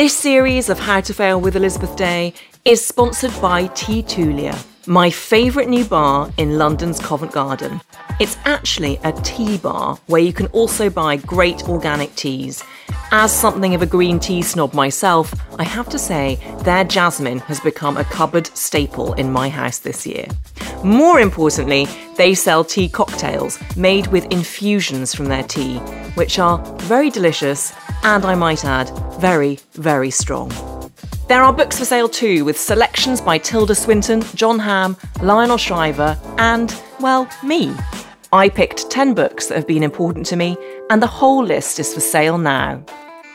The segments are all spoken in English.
This series of How to Fail with Elizabeth Day is sponsored by Teatulia, my favourite new bar in London's Covent Garden. It's actually a tea bar where you can also buy great organic teas. As something of a green tea snob myself, I have to say their jasmine has become a cupboard staple in my house this year. More importantly, they sell tea cocktails made with infusions from their tea, which are very delicious and I might add, very, very strong. There are books for sale too, with selections by Tilda Swinton, Jon Hamm, Lionel Shriver, and, well, me. I picked 10 books that have been important to me, and the whole list is for sale now.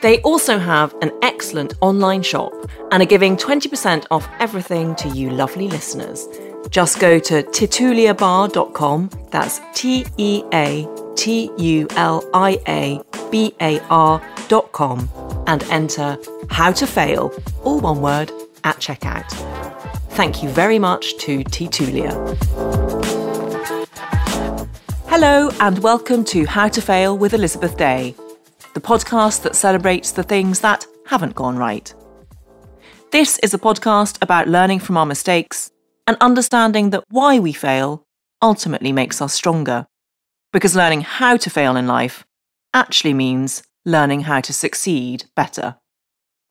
They also have an excellent online shop and are giving 20% off everything to you lovely listeners. Just go to teatuliabar.com, that's T E A T U L I A B A R.com, and enter How to Fail, all one word, at checkout. Thank you very much to Teatulia. Hello, and welcome to How to Fail with Elizabeth Day, the podcast that celebrates the things that haven't gone right. This is a podcast about learning from our mistakes and understanding that why we fail ultimately makes us stronger. Because learning how to fail in life actually means learning how to succeed better.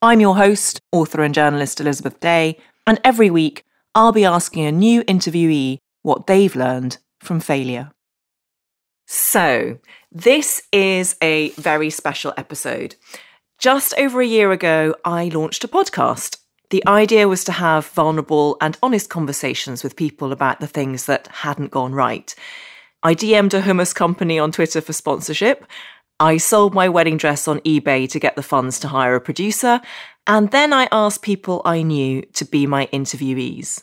I'm your host, author and journalist Elizabeth Day, and every week I'll be asking a new interviewee what they've learned from failure. So, this is a very special episode. Just over a year ago, I launched a podcast. The idea was to have vulnerable and honest conversations with people about the things that hadn't gone right. I DM'd a hummus company on Twitter for sponsorship. I sold my wedding dress on eBay to get the funds to hire a producer. And then I asked people I knew to be my interviewees.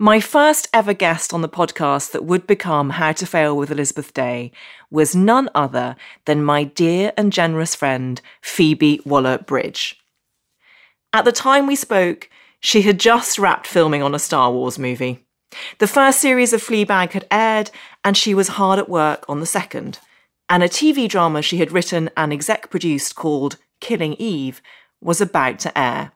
My first ever guest on the podcast that would become How to Fail with Elizabeth Day was none other than my dear and generous friend, Phoebe Waller Bridge. At the time we spoke, she had just wrapped filming on a Star Wars movie. The first series of Fleabag had aired, and she was hard at work on the second. And a TV drama she had written and exec produced called Killing Eve was about to air.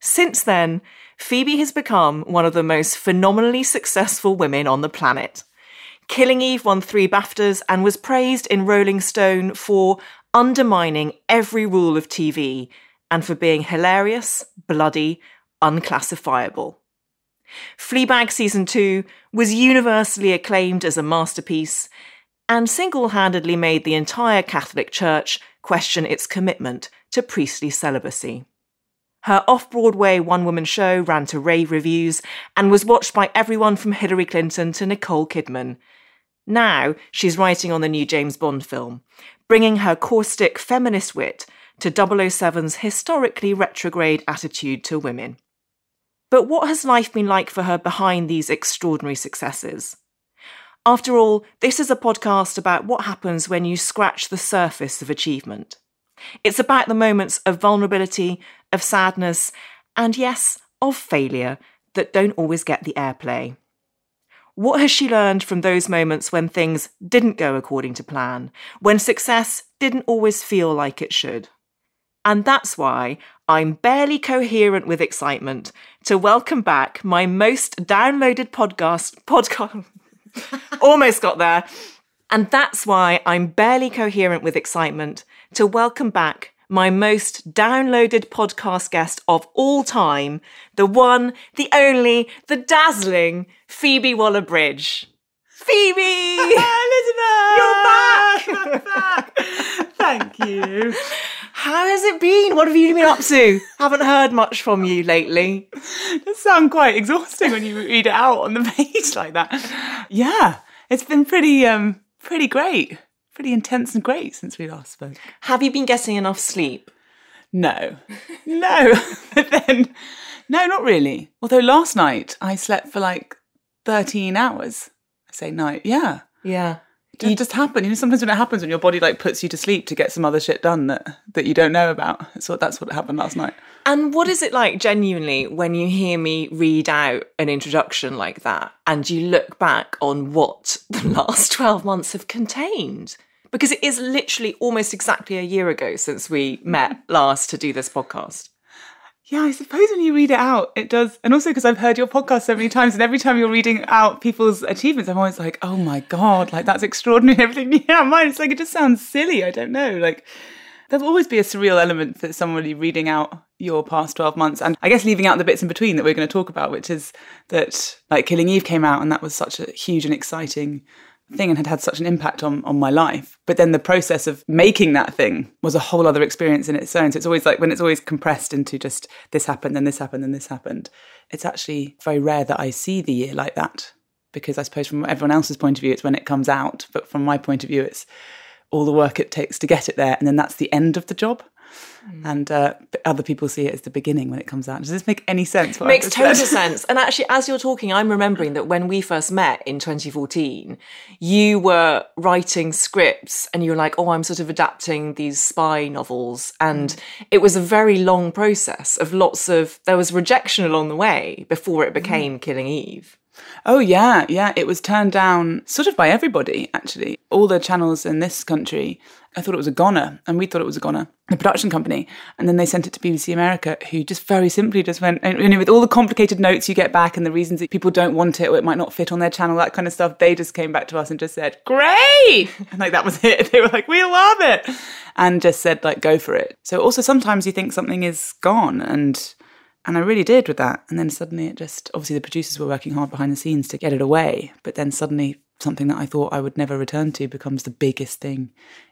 Since then, Phoebe has become one of the most phenomenally successful women on the planet. Killing Eve won three BAFTAs and was praised in Rolling Stone for undermining every rule of TV and for being hilarious, bloody, unclassifiable. Fleabag Season 2 was universally acclaimed as a masterpiece and single handedly made the entire Catholic Church question its commitment to priestly celibacy. Her off Broadway one woman show ran to rave reviews and was watched by everyone from Hillary Clinton to Nicole Kidman. Now she's writing on the new James Bond film, bringing her caustic feminist wit to 007's historically retrograde attitude to women. But what has life been like for her behind these extraordinary successes? After all, this is a podcast about what happens when you scratch the surface of achievement. It's about the moments of vulnerability, of sadness, and yes, of failure that don't always get the airplay. What has she learned from those moments when things didn't go according to plan, when success didn't always feel like it should? And that's why I'm barely coherent with excitement to welcome back my most downloaded podcast podcast almost got there. And that's why I'm barely coherent with excitement to welcome back my most downloaded podcast guest of all time, the one, the only, the dazzling Phoebe Waller Bridge. Phoebe! Elizabeth! You're back! Back! Thank you. How has it been? What have you been up to? Haven't heard much from you lately. It sounds quite exhausting when you read it out on the page like that. Yeah, it's been pretty, um, pretty great, pretty intense and great since we last spoke. Have you been getting enough sleep? No, no, but then, no, not really. Although last night I slept for like thirteen hours. I say night, yeah. Yeah. It just happened. You know, sometimes when it happens, when your body like puts you to sleep to get some other shit done that that you don't know about. So that's what happened last night. And what is it like genuinely when you hear me read out an introduction like that and you look back on what the last 12 months have contained? Because it is literally almost exactly a year ago since we met last to do this podcast. Yeah, I suppose when you read it out, it does. And also because I've heard your podcast so many times, and every time you're reading out people's achievements, I'm always like, oh my God, like that's extraordinary. Everything, yeah, mine, it's like, it just sounds silly. I don't know. Like, there'll always be a surreal element for somebody reading out your past 12 months. And I guess leaving out the bits in between that we're going to talk about, which is that like Killing Eve came out, and that was such a huge and exciting thing and had had such an impact on, on my life. But then the process of making that thing was a whole other experience in its own. So it's always like when it's always compressed into just this happened, then this happened, then this happened. It's actually very rare that I see the year like that because I suppose from everyone else's point of view, it's when it comes out. But from my point of view, it's all the work it takes to get it there. And then that's the end of the job. Mm. And uh, other people see it as the beginning when it comes out. Does this make any sense? Makes total sense. And actually, as you're talking, I'm remembering that when we first met in 2014, you were writing scripts and you were like, oh, I'm sort of adapting these spy novels. And mm. it was a very long process of lots of, there was rejection along the way before it became mm. Killing Eve. Oh, yeah, yeah. It was turned down sort of by everybody, actually. All the channels in this country, I thought it was a goner, and we thought it was a goner, the production company. And then they sent it to BBC America, who just very simply just went, and with all the complicated notes you get back and the reasons that people don't want it or it might not fit on their channel, that kind of stuff, they just came back to us and just said, great! And like, that was it. They were like, we love it! And just said, like, go for it. So also sometimes you think something is gone and and I really did with that. And then suddenly it just, obviously, the producers were working hard behind the scenes to get it away. But then suddenly something that I thought I would never return to becomes the biggest thing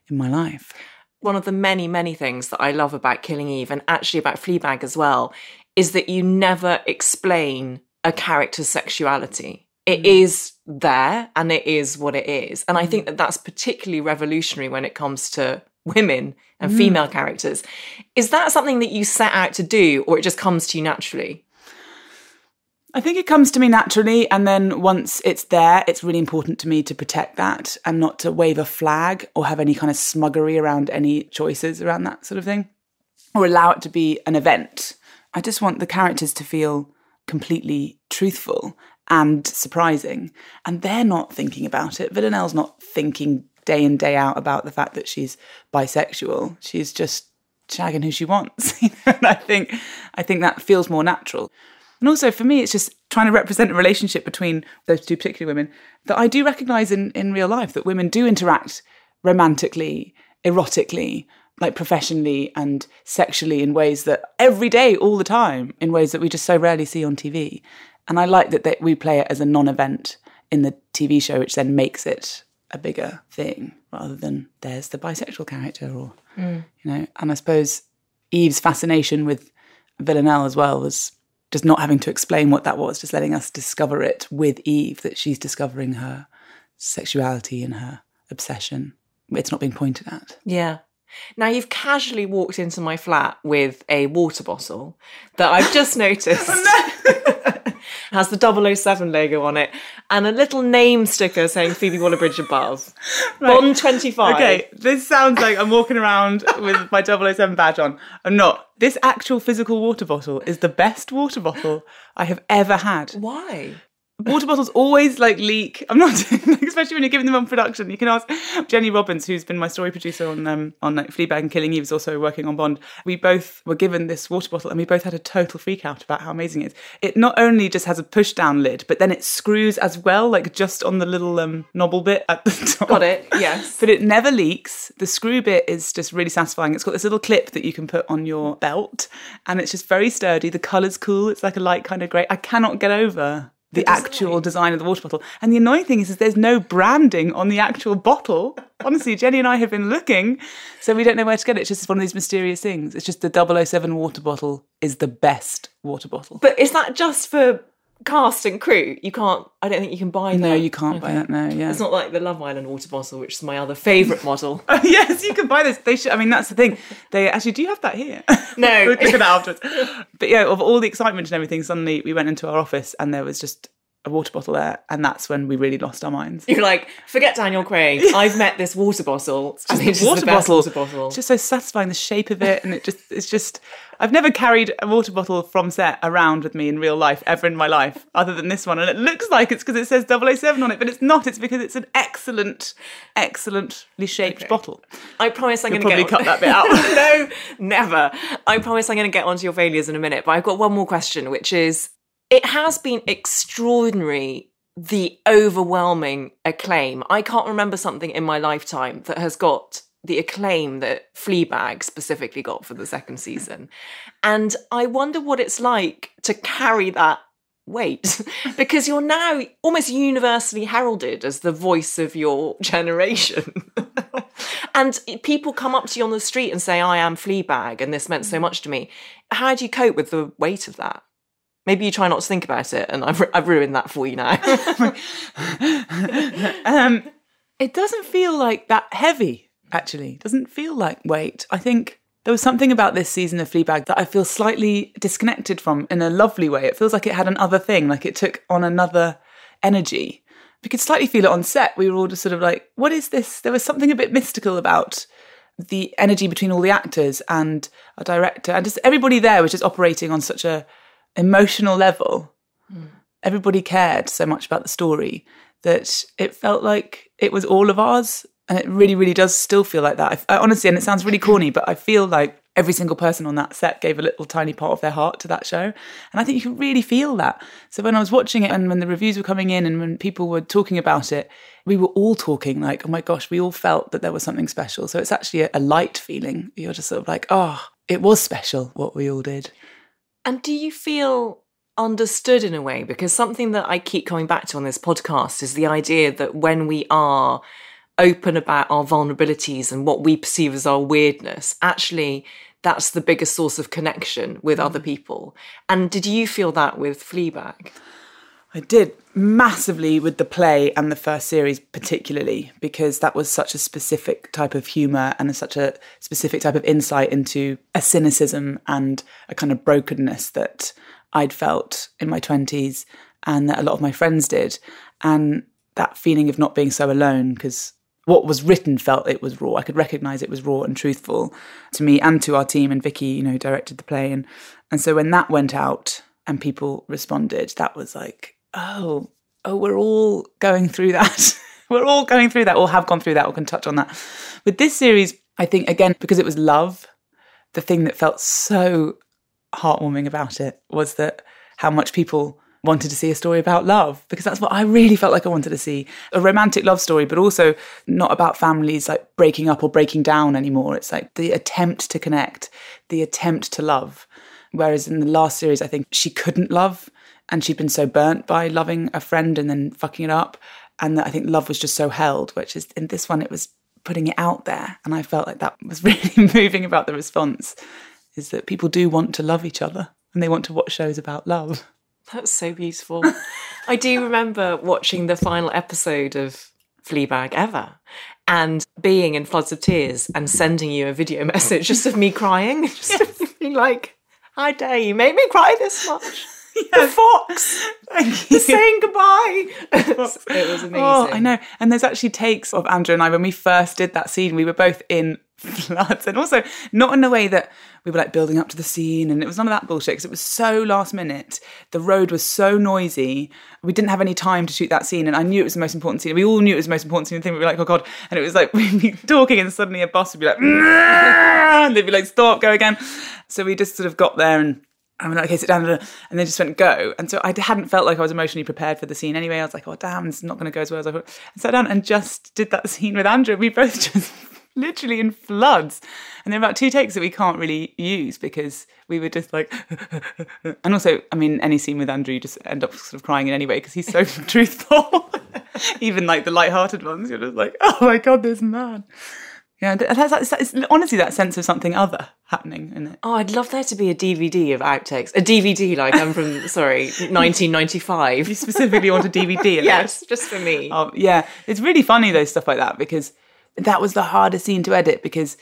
in my life. One of the many, many things that I love about Killing Eve and actually about Fleabag as well is that you never explain a character's sexuality. It mm. is there and it is what it is. And I think mm. that that's particularly revolutionary when it comes to women and mm. female characters. Is that something that you set out to do or it just comes to you naturally? I think it comes to me naturally. And then once it's there, it's really important to me to protect that and not to wave a flag or have any kind of smuggery around any choices around that sort of thing or allow it to be an event. I just want the characters to feel completely truthful and surprising. And they're not thinking about it. Villanelle's not thinking day in day out about the fact that she's bisexual. She's just shagging who she wants. and I think I think that feels more natural. And also for me, it's just trying to represent a relationship between those two particular women that I do recognise in, in real life, that women do interact romantically, erotically, like professionally and sexually in ways that every day, all the time, in ways that we just so rarely see on TV. And I like that we play it as a non event in the TV show, which then makes it a bigger thing rather than there's the bisexual character or mm. you know and i suppose eve's fascination with villanelle as well was just not having to explain what that was just letting us discover it with eve that she's discovering her sexuality and her obsession it's not being pointed at yeah now you've casually walked into my flat with a water bottle that I've just noticed. oh. has the 007 logo on it and a little name sticker saying Phoebe Waller-Bridge above. Right. Bond 25. Okay, this sounds like I'm walking around with my 007 badge on. I'm not. This actual physical water bottle is the best water bottle I have ever had. Why? Water bottles always like leak. I'm not, especially when you're giving them on production. You can ask Jenny Robbins, who's been my story producer on um, on like, Fleabag and Killing Eve, is also working on Bond. We both were given this water bottle, and we both had a total freak out about how amazing it is. It not only just has a push down lid, but then it screws as well, like just on the little um, knobble bit at the top. Got it. Yes. but it never leaks. The screw bit is just really satisfying. It's got this little clip that you can put on your belt, and it's just very sturdy. The colour's cool. It's like a light kind of grey. I cannot get over the, the actual design of the water bottle. And the annoying thing is, is there's no branding on the actual bottle. Honestly, Jenny and I have been looking, so we don't know where to get it. It's just one of these mysterious things. It's just the 007 water bottle is the best water bottle. But is that just for cast and crew? You can't. I don't think you can buy. that. No, you can't okay. buy that now. Yeah, it's not like the Love Island water bottle, which is my other favourite model. oh, yes, you can buy this. They should. I mean, that's the thing. They actually do you have that here? No, we'll look at that afterwards. But yeah, of all the excitement and everything, suddenly we went into our office and there was just a water bottle there, and that's when we really lost our minds. You're like, forget Daniel Craig. I've met this water bottle. It's just and it's a water bottle. water bottle. It's just so satisfying the shape of it, and it just it's just. I've never carried a water bottle from set around with me in real life ever in my life, other than this one, and it looks like it's because it says 007 on it, but it's not. It's because it's an excellent, excellently shaped bottle. I promise I'm going to probably get cut that bit out. no, never. I promise I'm going to get onto your failures in a minute, but I've got one more question, which is it has been extraordinary the overwhelming acclaim. I can't remember something in my lifetime that has got the acclaim that Fleabag specifically got for the second season. And I wonder what it's like to carry that weight because you're now almost universally heralded as the voice of your generation. and people come up to you on the street and say, I am Fleabag, and this meant so mm. much to me. How do you cope with the weight of that? Maybe you try not to think about it, and I've, I've ruined that for you now. um, it doesn't feel like that heavy, actually. It doesn't feel like weight. I think there was something about this season of Fleabag that I feel slightly disconnected from in a lovely way. It feels like it had another thing, like it took on another energy. We could slightly feel it on set. We were all just sort of like, what is this? There was something a bit mystical about the energy between all the actors and a director. And just everybody there was just operating on such a emotional level. Mm. Everybody cared so much about the story that it felt like it was all of ours. And it really, really does still feel like that. I, I, honestly, and it sounds really corny, but I feel like every single person on that set gave a little tiny part of their heart to that show. And I think you can really feel that. So when I was watching it and when the reviews were coming in and when people were talking about it, we were all talking like, oh my gosh, we all felt that there was something special. So it's actually a, a light feeling. You're just sort of like, oh, it was special what we all did. And do you feel understood in a way? Because something that I keep coming back to on this podcast is the idea that when we are open about our vulnerabilities and what we perceive as our weirdness, actually, that's the biggest source of connection with mm. other people. And did you feel that with Fleabag? I did massively with the play and the first series, particularly because that was such a specific type of humour and such a specific type of insight into a cynicism and a kind of brokenness that I'd felt in my 20s and that a lot of my friends did. And that feeling of not being so alone because what was written felt it was raw. I could recognise it was raw and truthful to me and to our team. And Vicky, you know, directed the play. And, and so when that went out and people responded, that was like, oh, oh, we're all going through that. we're all going through that, or have gone through that, or can touch on that. With this series, I think, again, because it was love, the thing that felt so heartwarming about it was that how much people wanted to see a story about love because that's what I really felt like I wanted to see a romantic love story but also not about families like breaking up or breaking down anymore it's like the attempt to connect the attempt to love whereas in the last series I think she couldn't love and she'd been so burnt by loving a friend and then fucking it up and that I think love was just so held which is in this one it was putting it out there. And I felt like that was really moving about the response is that people do want to love each other and they want to watch shows about love. That's so beautiful. I do remember watching the final episode of Fleabag ever and being in floods of tears and sending you a video message just of me crying just yes. being like how dare you make me cry this much the fox The saying goodbye. it was amazing. Oh, I know. And there's actually takes of Andrew and I when we first did that scene. We were both in floods, and also not in a way that we were like building up to the scene, and it was none of that bullshit because it was so last minute. The road was so noisy. We didn't have any time to shoot that scene, and I knew it was the most important scene. We all knew it was the most important scene. Thing we were like, oh god, and it was like we'd be talking, and suddenly a bus would be like, and they'd be like, stop, go again. So we just sort of got there and I'm like, okay, sit down, and they just went go. And so I hadn't felt like I was emotionally prepared for the scene anyway. I was like, oh damn, it's not going to go as well as I thought. And sat down and just did that scene with Andrew. We both just literally in floods, and there are about two takes that we can't really use because we were just like, and also, I mean, any scene with Andrew, you just end up sort of crying in anyway because he's so truthful. Even like the light-hearted ones, you're just like, oh my god, this man. Yeah, that's, that's, it's honestly that sense of something other happening in it. Oh, I'd love there to be a DVD of outtakes. A DVD, like I'm from, sorry, 1995. You specifically want a DVD? yes, just for me. Oh, yeah, it's really funny though stuff like that because that was the hardest scene to edit because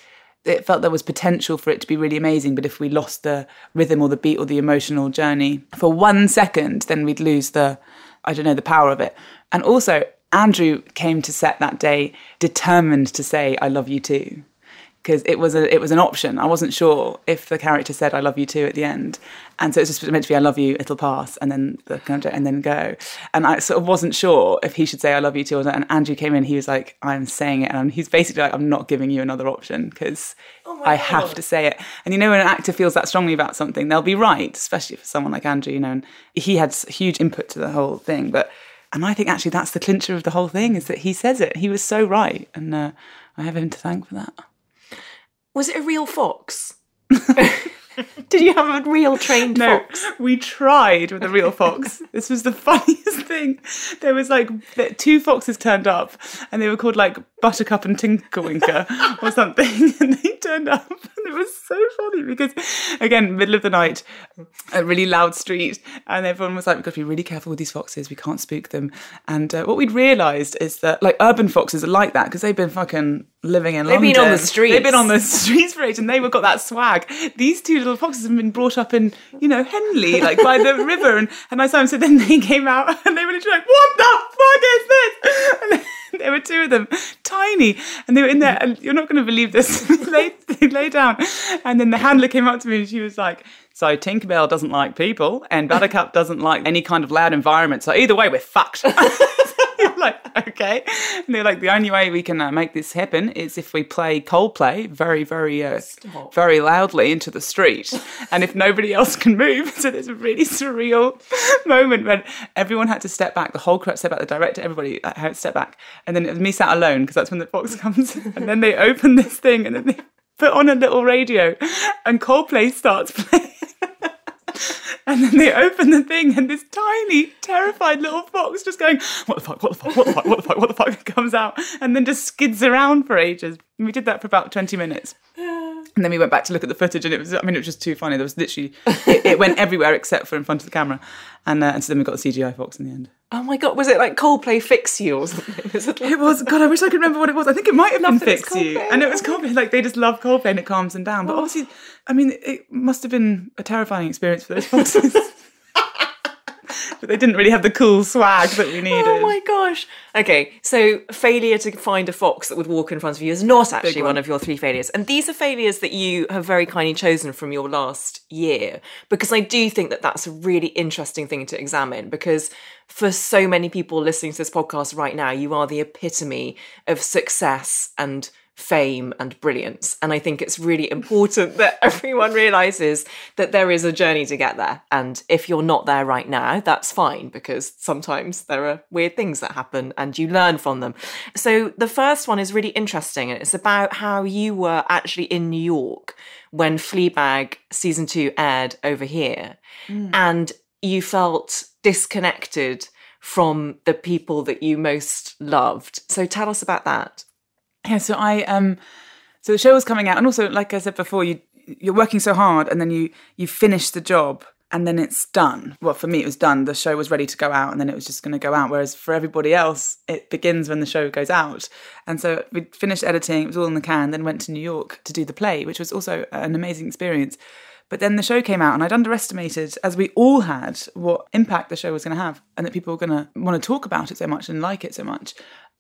it felt there was potential for it to be really amazing, but if we lost the rhythm or the beat or the emotional journey for one second, then we'd lose the I don't know the power of it. And also, Andrew came to set that day determined to say, I love you too. Because it was a it was an option. I wasn't sure if the character said "I love you too" at the end, and so it's just meant to be "I love you," it'll pass, and then the and then go. And I sort of wasn't sure if he should say "I love you too" or not. And Andrew came in, he was like, "I'm saying it," and he's basically like, "I'm not giving you another option because Oh I have to say it." And you know, when an actor feels that strongly about something, they'll be right, especially for someone like Andrew. You know, and he had huge input to the whole thing, but. And I think actually that's the clincher of the whole thing is that he says it. He was so right, and uh, I have him to thank for that. Was it a real fox? Did you have a real trained No, fox? we tried with a real fox. this was the funniest thing. There was like two foxes turned up, and they were called like Buttercup and Tinkerwinker or something. And they turned up, and it was so funny because, again, middle of the night, a really loud street, and everyone was like, "We've got to be really careful with these foxes. We can't spook them." And uh, what we'd realised is that like urban foxes are like that because they've been fucking living in. They've been on the London. streets. They've been on the streets for ages, and they've got that swag. These two little foxes have been brought up in, you know, Henley, like by the river, and and I saw them. So then they came out, and they were literally like, "What the fuck is this?" There were two of them, tiny, and they were in there. And you're not going to believe this. they lay down, and then the handler came up to me, and she was like. So Tinkerbell doesn't like people, and Buttercup doesn't like any kind of loud environment. So either way, we're fucked. You're like, okay. And they're like, the only way we can uh, make this happen is if we play Coldplay very, very, uh, very loudly into the street, and if nobody else can move. So there's a really surreal moment when everyone had to step back. The whole crowd step back. The director, everybody uh, had to step back, and then it was me sat alone because that's when the fox comes. And then they open this thing, and then they put on a little radio, and Coldplay starts playing. And then they open the thing, and this tiny, terrified little fox just going, What the fuck, what the fuck, what the fuck, what the fuck, what the fuck comes out, and then just skids around for ages. And we did that for about 20 minutes. And then we went back to look at the footage, and it was, I mean, it was just too funny. There was literally, it, went everywhere except for in front of the camera. And, uh, and so then we got the CGI fox in the end. Oh my god, was it like Coldplay Fix You or something? It was, God, I wish I could remember what it was. I think it might have been Fix You. And it was Coldplay. Like, they just love Coldplay and it calms them down. But obviously, I mean, it must have been a terrifying experience for those foxes. but they didn't really have the cool swag that we needed. Oh my gosh. Okay, so failure to find a fox that would walk in front of you is not actually one. one of your three failures. And these are failures that you have very kindly chosen from your last year because I do think that that's a really interesting thing to examine because for so many people listening to this podcast right now, you are the epitome of success and fame and brilliance. And I think it's really important that everyone realizes that there is a journey to get there. And if you're not there right now, that's fine because sometimes there are weird things that happen and you learn from them. So the first one is really interesting and it's about how you were actually in New York when Fleabag season two aired over here. Mm. And you felt disconnected from the people that you most loved. So tell us about that. Yeah, so I um so the show was coming out and also like I said before you you're working so hard and then you you finish the job and then it's done. Well, for me it was done. The show was ready to go out and then it was just going to go out whereas for everybody else it begins when the show goes out. And so we finished editing, it was all in the can, then went to New York to do the play, which was also an amazing experience. But then the show came out, and I'd underestimated, as we all had, what impact the show was going to have, and that people were going to want to talk about it so much and like it so much.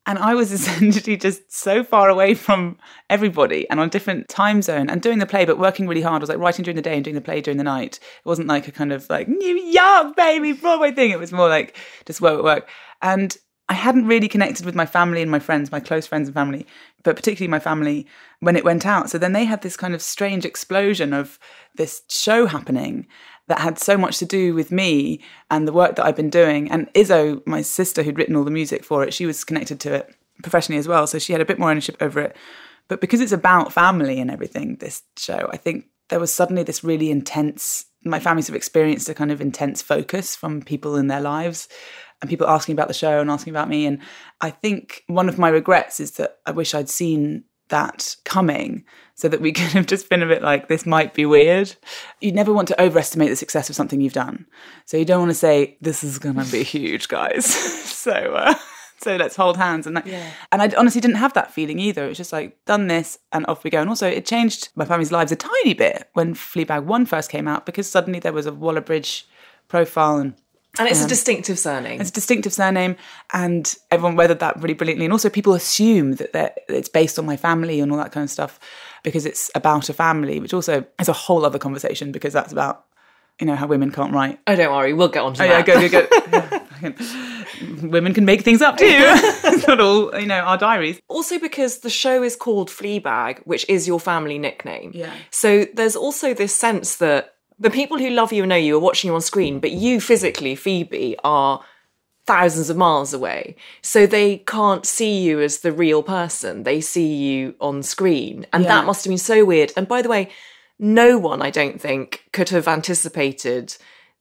And I was essentially just so far away from everybody and on different time zone and doing the play, but working really hard. I was like writing during the day and doing the play during the night. It wasn't like a kind of like New York, baby, Broadway thing. It was more like just work, work, work. And I hadn't really connected with my family and my friends, my close friends and family, but particularly my family when it went out. So then they had this kind of strange explosion of this show happening that had so much to do with me and the work that I've been doing. And Izzo, my sister who'd written all the music for it, she was connected to it professionally as well. So she had a bit more ownership over it. But because it's about family and everything, this show, I think there was suddenly this really intense, my families have experienced a kind of intense focus from people in their lives and people asking about the show and asking about me. And I think one of my regrets is that I wish I'd seen that coming so that we could have just been a bit like, this might be weird. You never want to overestimate the success of something you've done. So you don't want to say, this is going to be huge, guys. so, uh, so let's hold hands. And, that, and I honestly didn't have that feeling either. It was just like, done this and off we go. And also, it changed my family's lives a tiny bit when Fleabag 1 first came out because suddenly there was a Waller Bridge profile and And it's a um, distinctive surname. It's a distinctive surname, and everyone weathered that really brilliantly. And also, people assume that it's based on my family and all that kind of stuff because it's about a family, which also is a whole other conversation because that's about you know how women can't write. Oh, don't worry, we'll get on to Oh yeah, that. go go go. Women can make things up too. it's not all you know our diaries. Also, because the show is called Fleabag, which is your family nickname. Yeah. So there's also this sense that the people who love you and know you are watching you on screen, but you physically, Phoebe, are thousands of miles away. So they can't see you as the real person. They see you on screen. And Yeah. that must have been so weird. And by the way, no one, I don't think, could have anticipated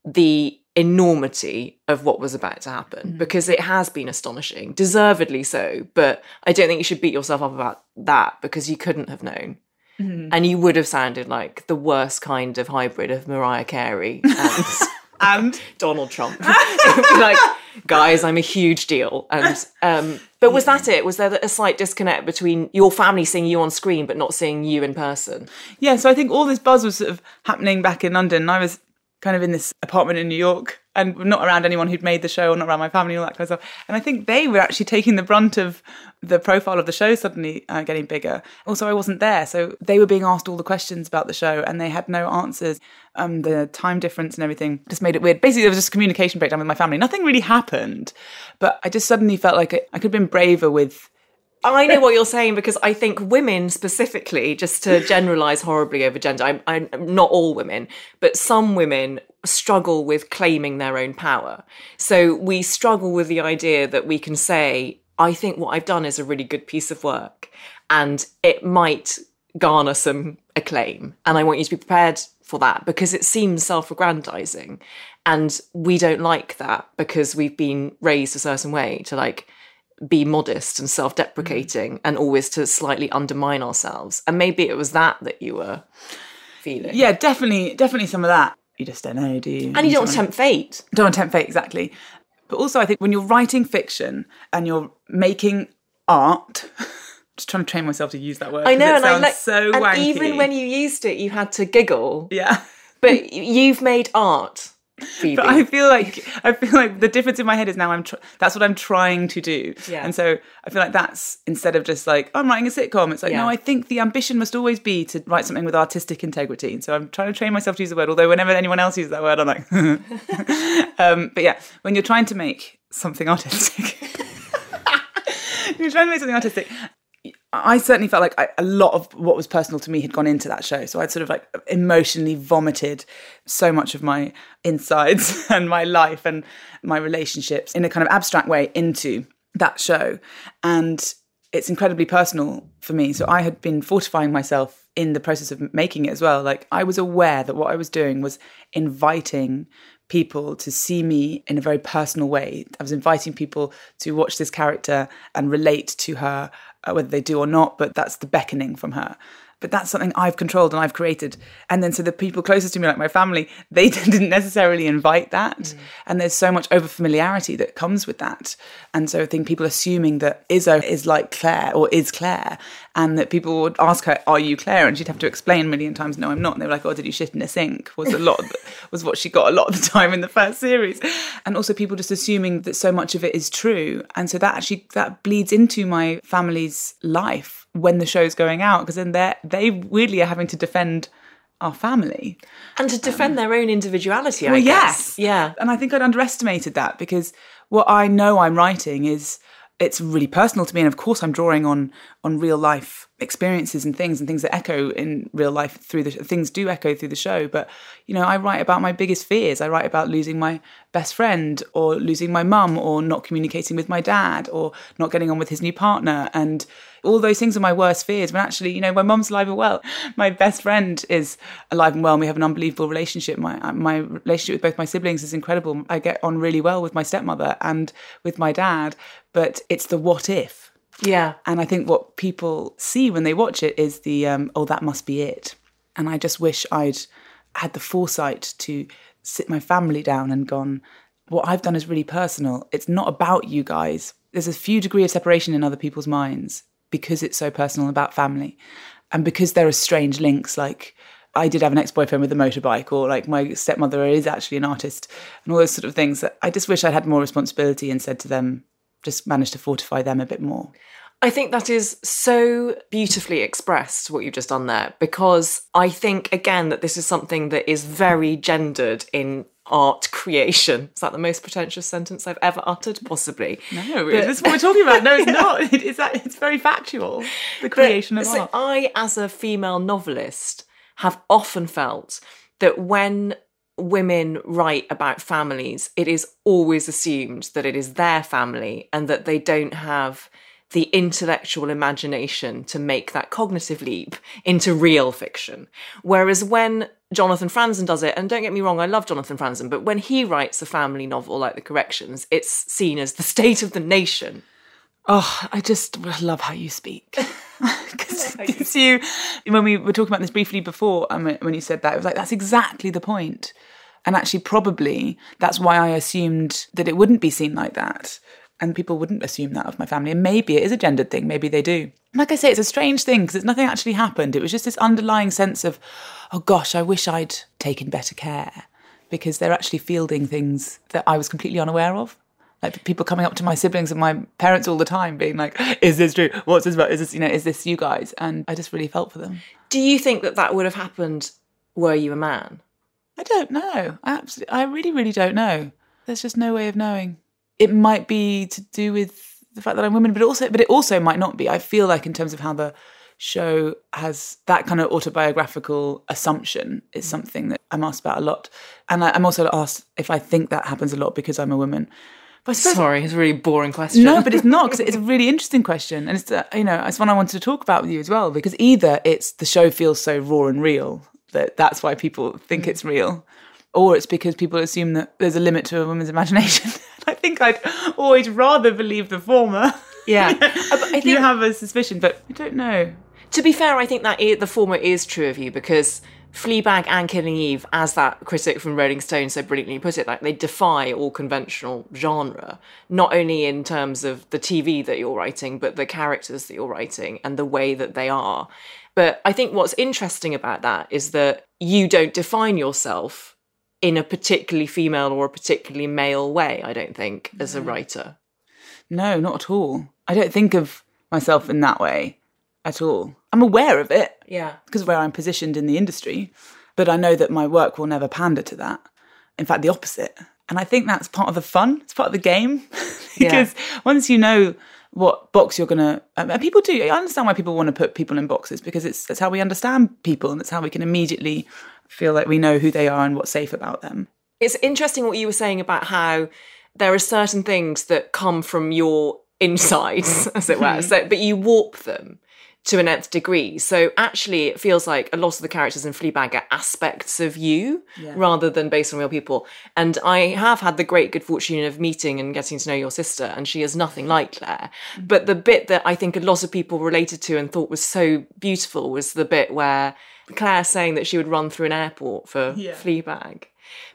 the enormity of what was about to happen mm-hmm. because it has been astonishing, deservedly so. But I don't think you should beat yourself up about that because you couldn't have known. And you would have sounded like the worst kind of hybrid of Mariah Carey and And Donald Trump. It would be like, guys, I'm a huge deal. And um, but was that it? Was there a slight disconnect between your family seeing you on screen but not seeing you in person? yeah, so I think all this buzz was sort of happening back in London. And I was kind of in this apartment in New York and not around anyone who'd made the show or not around my family all that kind of stuff. And I think they were actually taking the brunt of the profile of the show suddenly uh, getting bigger. Also, I wasn't there. So they were being asked all the questions about the show and they had no answers. Um, the time difference and everything just made it weird. Basically, there was just a communication breakdown with my family. Nothing really happened, but I just suddenly felt like I, I could have been braver with I know what you're saying because I think women specifically, just to generalize horribly over gender, I'm, I'm not all women, but some women struggle with claiming their own power. So we struggle with the idea that we can say, I think what I've done is a really good piece of work and it might garner some acclaim. And I want you to be prepared for that because it seems self aggrandizing. And we don't like that because we've been raised a certain way to like, be modest and self-deprecating mm. and always to slightly undermine ourselves and maybe it was that that you were feeling yeah, definitely, definitely some of that. You just don't know, do you? and you don't want to tempt fate don't want to tempt fate exactly. But also, I think when you're writing fiction and you're making art, just trying to train myself to use that word. i know it and i like so and wanky. even when you used it you had to giggle yeah. but you've made art Phoebe. But I feel like I feel like the difference in my head is now I'm tr- that's what I'm trying to do, Yeah. and so I feel like that's instead of just like I'm writing a sitcom, it's like Yeah. no, I think the ambition must always be to write something with artistic integrity. And so I'm trying to train myself to use the word, although whenever anyone else uses that word, I'm like, um, but yeah, when you're trying to make something artistic, you're trying to make something artistic. I certainly felt like I, a lot of what was personal to me had gone into that show. So I'd sort of like emotionally vomited so much of my insides and my life and my relationships in a kind of abstract way into that show. And it's incredibly personal for me. So I had been fortifying myself in the process of making it as well. Like I was aware that what I was doing was inviting people to see me in a very personal way. I was inviting people to watch this character and relate to her, Uh, whether they do or not, but that's the beckoning from her. But that's something I've controlled and I've created. And then so the people closest to me, like my family, they didn't necessarily invite that. Mm. And there's so much overfamiliarity that comes with that. And so I think people assuming that Izzo is like Claire or is Claire, and that people would ask her, "Are you Claire?" and she'd have to explain a million times, "No, I'm not." And they were like, "Oh, did you shit in a sink?" Was a lot was what she got a lot of the time in the first series. And also people just assuming that so much of it is true, and so that actually that bleeds into my family's life when the show's going out because then they they weirdly are having to defend our family. and to defend their own individuality I Well, guess yes. yeah And I think I'd underestimated that because what I know I'm writing is it's really personal to me. And of course I'm drawing on on real life experiences and things and things that echo in real life through the things do echo through the show. But you know, I write about my biggest fears. I write about losing my best friend or losing my mum or not communicating with my dad or not getting on with his new partner and all those things are my worst fears when actually you know my mum's alive and well. My best friend is alive and well and we have an unbelievable relationship. My my relationship with both my siblings is incredible. I get on really well with my stepmother and with my dad but it's the what if. Yeah. And i think what people see when they watch it is the um, oh that must be it. And i just wish i'd had the foresight to sit my family down and gone what i've done is really personal. It's not about you guys. There's a few degree of separation in other people's minds because it's so personal about family and because there are strange links like I did have an ex boyfriend with a motorbike, or like my stepmother is actually an artist, and all those sort of things. That I just wish I'd had more responsibility and said to them, just managed to fortify them a bit more. I think that is so beautifully expressed what you've just done there because I think again that this is something that is very gendered in art creation. Is that the most pretentious sentence I've ever uttered? Possibly. No, but, is this what we're talking about? No, it's not. It is that it's very factual. The creation but, of so art. I, as a female novelist, have often felt that when women write about families, it is always assumed that it is their family and that they don't have the intellectual imagination to make that cognitive leap into real fiction. Whereas when Jonathan Franzen does it, and don't get me wrong, I love Jonathan Franzen, but when he writes a family novel like The Corrections, it's seen as the state of the nation. Oh, I just love how you speak. Because you, when we were talking about this briefly before, um, when you said that, it was like, that's exactly the point. And actually, probably that's why I assumed that it wouldn't be seen like that and people wouldn't assume that of my family. And maybe it is a gendered thing. Maybe they do. Like I say, it's a strange thing because it's nothing actually happened. It was just this underlying sense of, oh gosh, I wish I'd taken better care because they're actually fielding things that I was completely unaware of. Like people coming up to my siblings and my parents all the time, being like, "Is this true? What's this about? Is this you know? Is this you guys?" And I just really felt for them. Do you think that that would have happened were you a man? I don't know. I absolutely, I really, really don't know. There's just no way of knowing it might be to do with the fact that I'm women, but also, but it also might not be. I feel like in terms of how the show has that kind of autobiographical assumption is mm. something that I'm asked about a lot, and I, am also asked if I think that happens a lot because I'm a woman. But Sorry, it's a really boring question. No, but it's not because it's a really interesting question, and it's uh, you know it's one I wanted to talk about with you as well because either it's the show feels so raw and real that that's why people think mm. it's real, or it's because people assume that there's a limit to a woman's imagination. I think I'd always rather believe the former. Yeah, I think, you have a suspicion, but I don't know. To be fair, I think that the former is true of you because Fleabag and Killing Eve, as that critic from Rolling Stone so brilliantly put it, like they defy all conventional genre, not only in terms of the TV that you're writing, but the characters that you're writing and the way that they are. But I think what's interesting about that is that you don't define yourself in a particularly female or a particularly male way, I don't think, as a writer. No, not at all. I don't think of myself in that way at all. I'm aware of it. Yeah. Because of where I'm positioned in the industry. But I know that my work will never pander to that. In fact, the opposite. And I think that's part of the fun. It's part of the game. because yeah. once you know what box you're going to, and people do, I understand why people want to put people in boxes because it's, it's how we understand people and it's how we can immediately feel like we know who they are and what's safe about them. It's interesting what you were saying about how there are certain things that come from your insides, as it were, mm-hmm. so, but you warp them to an nth degree. So actually, it feels like a lot of the characters in Fleabag are aspects of you yeah. rather than based on real people. And I have had the great good fortune of meeting and getting to know your sister, and she is nothing like Claire. Mm-hmm. But the bit that I think a lot of people related to and thought was so beautiful was the bit where Claire saying that she would run through an airport for yeah. Fleabag.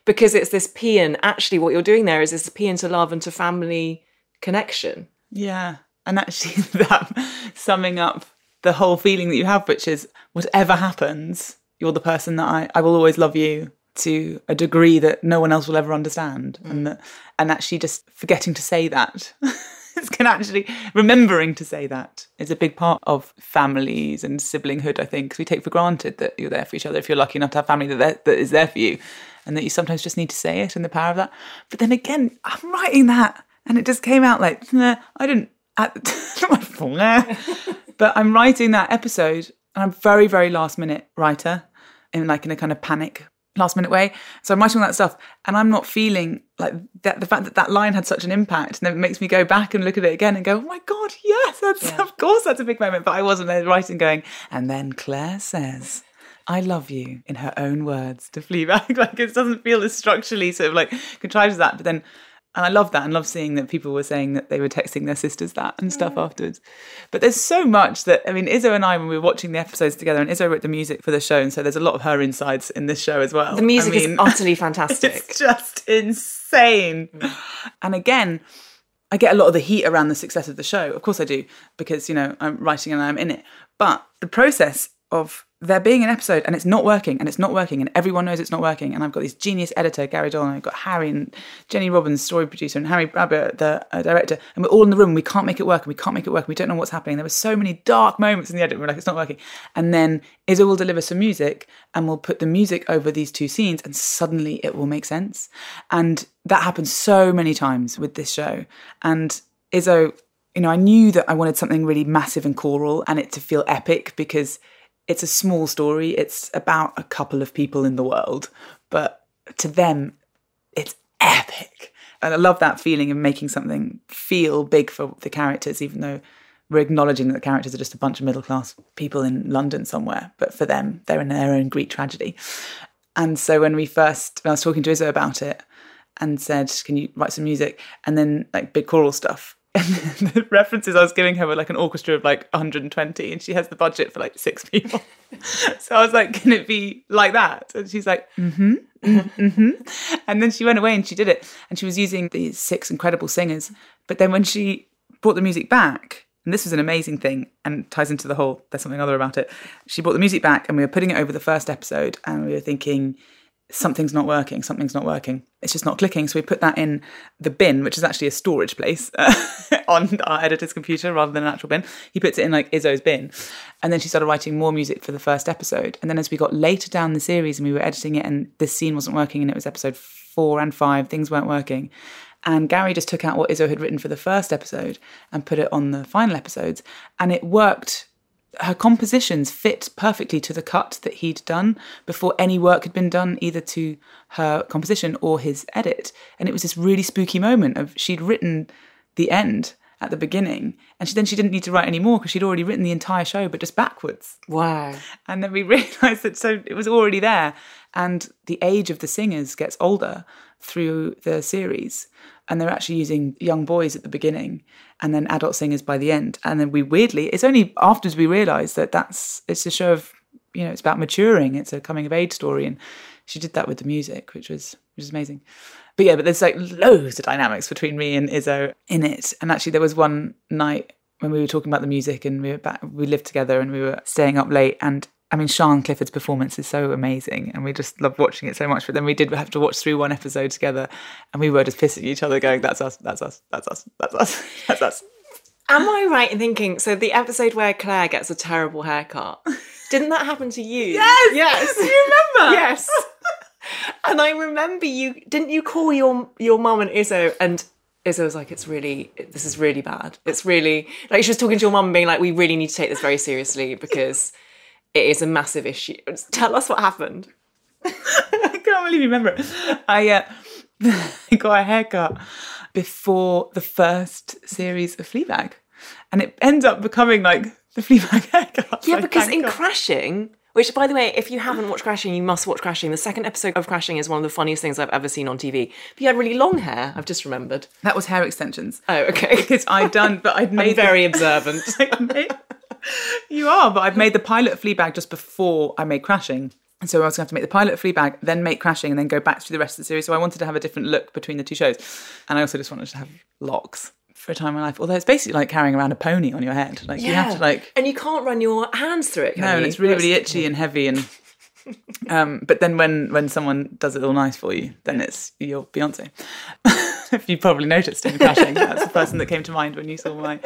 Because it's this paean. Actually, what you're doing there is this paean to love and to family connection. Yeah. And actually, that summing up the whole feeling that you have, which is whatever happens, you're the person that I, I will always love you to a degree that no one else will ever understand. Mm. And that, and actually just forgetting to say that. can actually remembering to say that is a big part of families and siblinghood. I think because we take for granted that you're there for each other. If you're lucky enough to have family that that is there for you, and that you sometimes just need to say it and the power of that. But then again, I'm writing that, and it just came out like nah, I didn't at but I'm writing that episode, and I'm very very last minute writer, in like in a kind of panic last minute way. So I'm writing all that stuff and I'm not feeling like that the fact that that line had such an impact and then it makes me go back and look at it again and go, oh my God, yes, that's, yeah. of course that's a big moment. But I wasn't there writing going, and then Claire says, I love you in her own words to Fleabag. like it doesn't feel as structurally sort of like contrived as that. But then and I love that and love seeing that people were saying that they were texting their sisters that and stuff mm. afterwards. But there's so much that I mean, Izzo and I when we were watching the episodes together, and Izzo wrote the music for the show, and so there's a lot of her insides in this show as well. The music I mean, is utterly fantastic. It's just insane. Mm. And again, I get a lot of the heat around the success of the show. Of course I do, because you know I'm writing and I'm in it. But the process of there being an episode and it's not working and it's not working and everyone knows it's not working and I've got this genius editor Gary Dollner I've got Harry and Jenny Robbins story producer and Harry Bradbeer the uh, director and we're all in the room and we can't make it work and we can't make it work and we don't know what's happening. There were so many dark moments in the edit we're like it's not working. And then Izzo will deliver some music and we'll put the music over these two scenes and suddenly it will make sense. And that happens so many times with this show. And Izzo you know I knew that I wanted something really massive and choral and it to feel epic because it's a small story. It's about a couple of people in the world, but to them, it's epic. And I love that feeling of making something feel big for the characters, even though we're acknowledging that the characters are just a bunch of middle class people in London somewhere. But for them, they're in their own Greek tragedy. And so when we first, when I was talking to Izzo about it and said, Can you write some music? And then like big choral stuff and the references I was giving her were like an orchestra of like 120, and she has the budget for like six people. so I was like, "Can it be like that?" And she's like, "Mm-hmm, mm-hmm." And then she went away and she did it, and she was using these six incredible singers. But then when she brought the music back, and this was an amazing thing, and ties into the whole "there's something other about it." She brought the music back, and we were putting it over the first episode, and we were thinking something's not working, something's not working. It's just not clicking. So we put that in the bin, which is actually a storage place uh, on our editor's computer rather than an actual bin. He puts it in like Izzo's bin. And then she started writing more music for the first episode. And then as we got later down the series and we were editing it and this scene wasn't working and it was episode four and five, things weren't working. And Gary just took out what Izzo had written for the first episode and put it on the final episodes. And it worked her compositions fit perfectly to the cut that he'd done before any work had been done either to her composition or his edit. And it was this really spooky moment of she'd written the end at the beginning and she, then she didn't need to write any more because she'd already written the entire show but just backwards. Wow. And then we realized that so it was already there. And the age of the singers gets older through the series and they're actually using young boys at the beginning and then adult singers by the end. And then we weirdly, it's only afterwards we realize that that's it's a show of you know it's about maturing. It's a coming of age story, and she did that with the music, which was which is amazing. But yeah, but there's like loads of dynamics between me and Izzo in it. And actually, there was one night when we were talking about the music, and we were back, we lived together, and we were staying up late, and I mean, Sian Clifford's performance is so amazing, and we just love watching it so much. But then we did have to watch through one episode together, and we were just pissing each other, going, "That's us, that's us, that's us, that's us, that's us." Am I right in thinking so? The episode where Claire gets a terrible haircut, didn't that happen to you? Yes, yes. Do you remember? yes. And I remember you didn't you call your your mum and Izzo and Izzo was like, "It's really, this is really bad. It's really like she was talking to your mum and being like, we really need to take this very seriously because." It is a massive issue. Tell us what happened. I can't believe you remember it. I, uh, got a haircut before the first series of Fleabag, and it ends up becoming like the Fleabag haircut. Yeah, because in God. Crashing, which, by the way, if you haven't watched Crashing, you must watch Crashing. The second episode of Crashing is one of the funniest things I've ever seen on TV. But you had really long hair. I've just remembered. That was hair extensions. Oh, okay. Because I'd done, but I'd made I'm very observant. You are, but I've made the pilot of Fleabag just before I made Crashing. And so I was going to have to make the pilot of Fleabag, then make Crashing, and then go back through the rest of the series. So I wanted to have a different look between the two shows. And I also just wanted to have locks for a time in my life. Although it's basically like carrying around a pony on your head. Like yeah. you have to like And you can't run your hands through it, No, you? and it's really, really itchy and heavy and um, but then when when someone does it all nice for you, then it's you're Beyonce. if you probably noticed in crashing, that's the person that came to mind when you saw my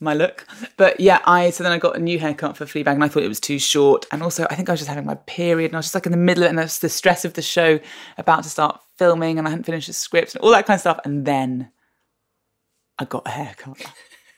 my look. But yeah, I so then I got a new haircut for Fleabag and I thought it was too short. And also I think I was just having my period and I was just like in the middle and there's the stress of the show about to start filming and I hadn't finished the script and all that kind of stuff. And then I got a haircut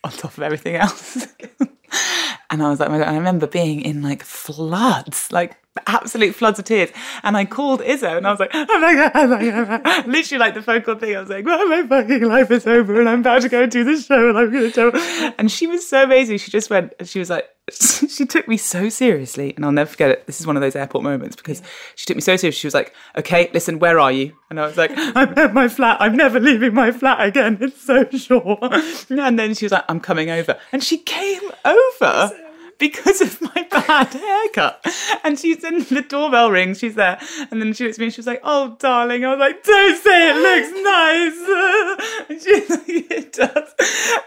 on top of everything else. and I was like, oh I remember being in like floods, like absolute floods of tears. And I called Izzo and I was like, oh, oh my God, oh my God. literally like the phone call thing. I was like, well, my fucking life is over and I'm about to go do this show and I'm going to tell. And she was so amazing. She just went, she was like, she took me so seriously. And I'll never forget it. This is one of those airport moments because yeah. she took me so seriously. She was like, okay, listen, where are you? And I was like, I'm at my flat. I'm never leaving my flat again. It's so short. And then she was like, I'm coming over. And she came over because of my bad haircut. And she's in the doorbell rings, she's there. And then she looks at me and she was like, Oh, darling. I was like, Don't say it looks nice. And she's like, It does.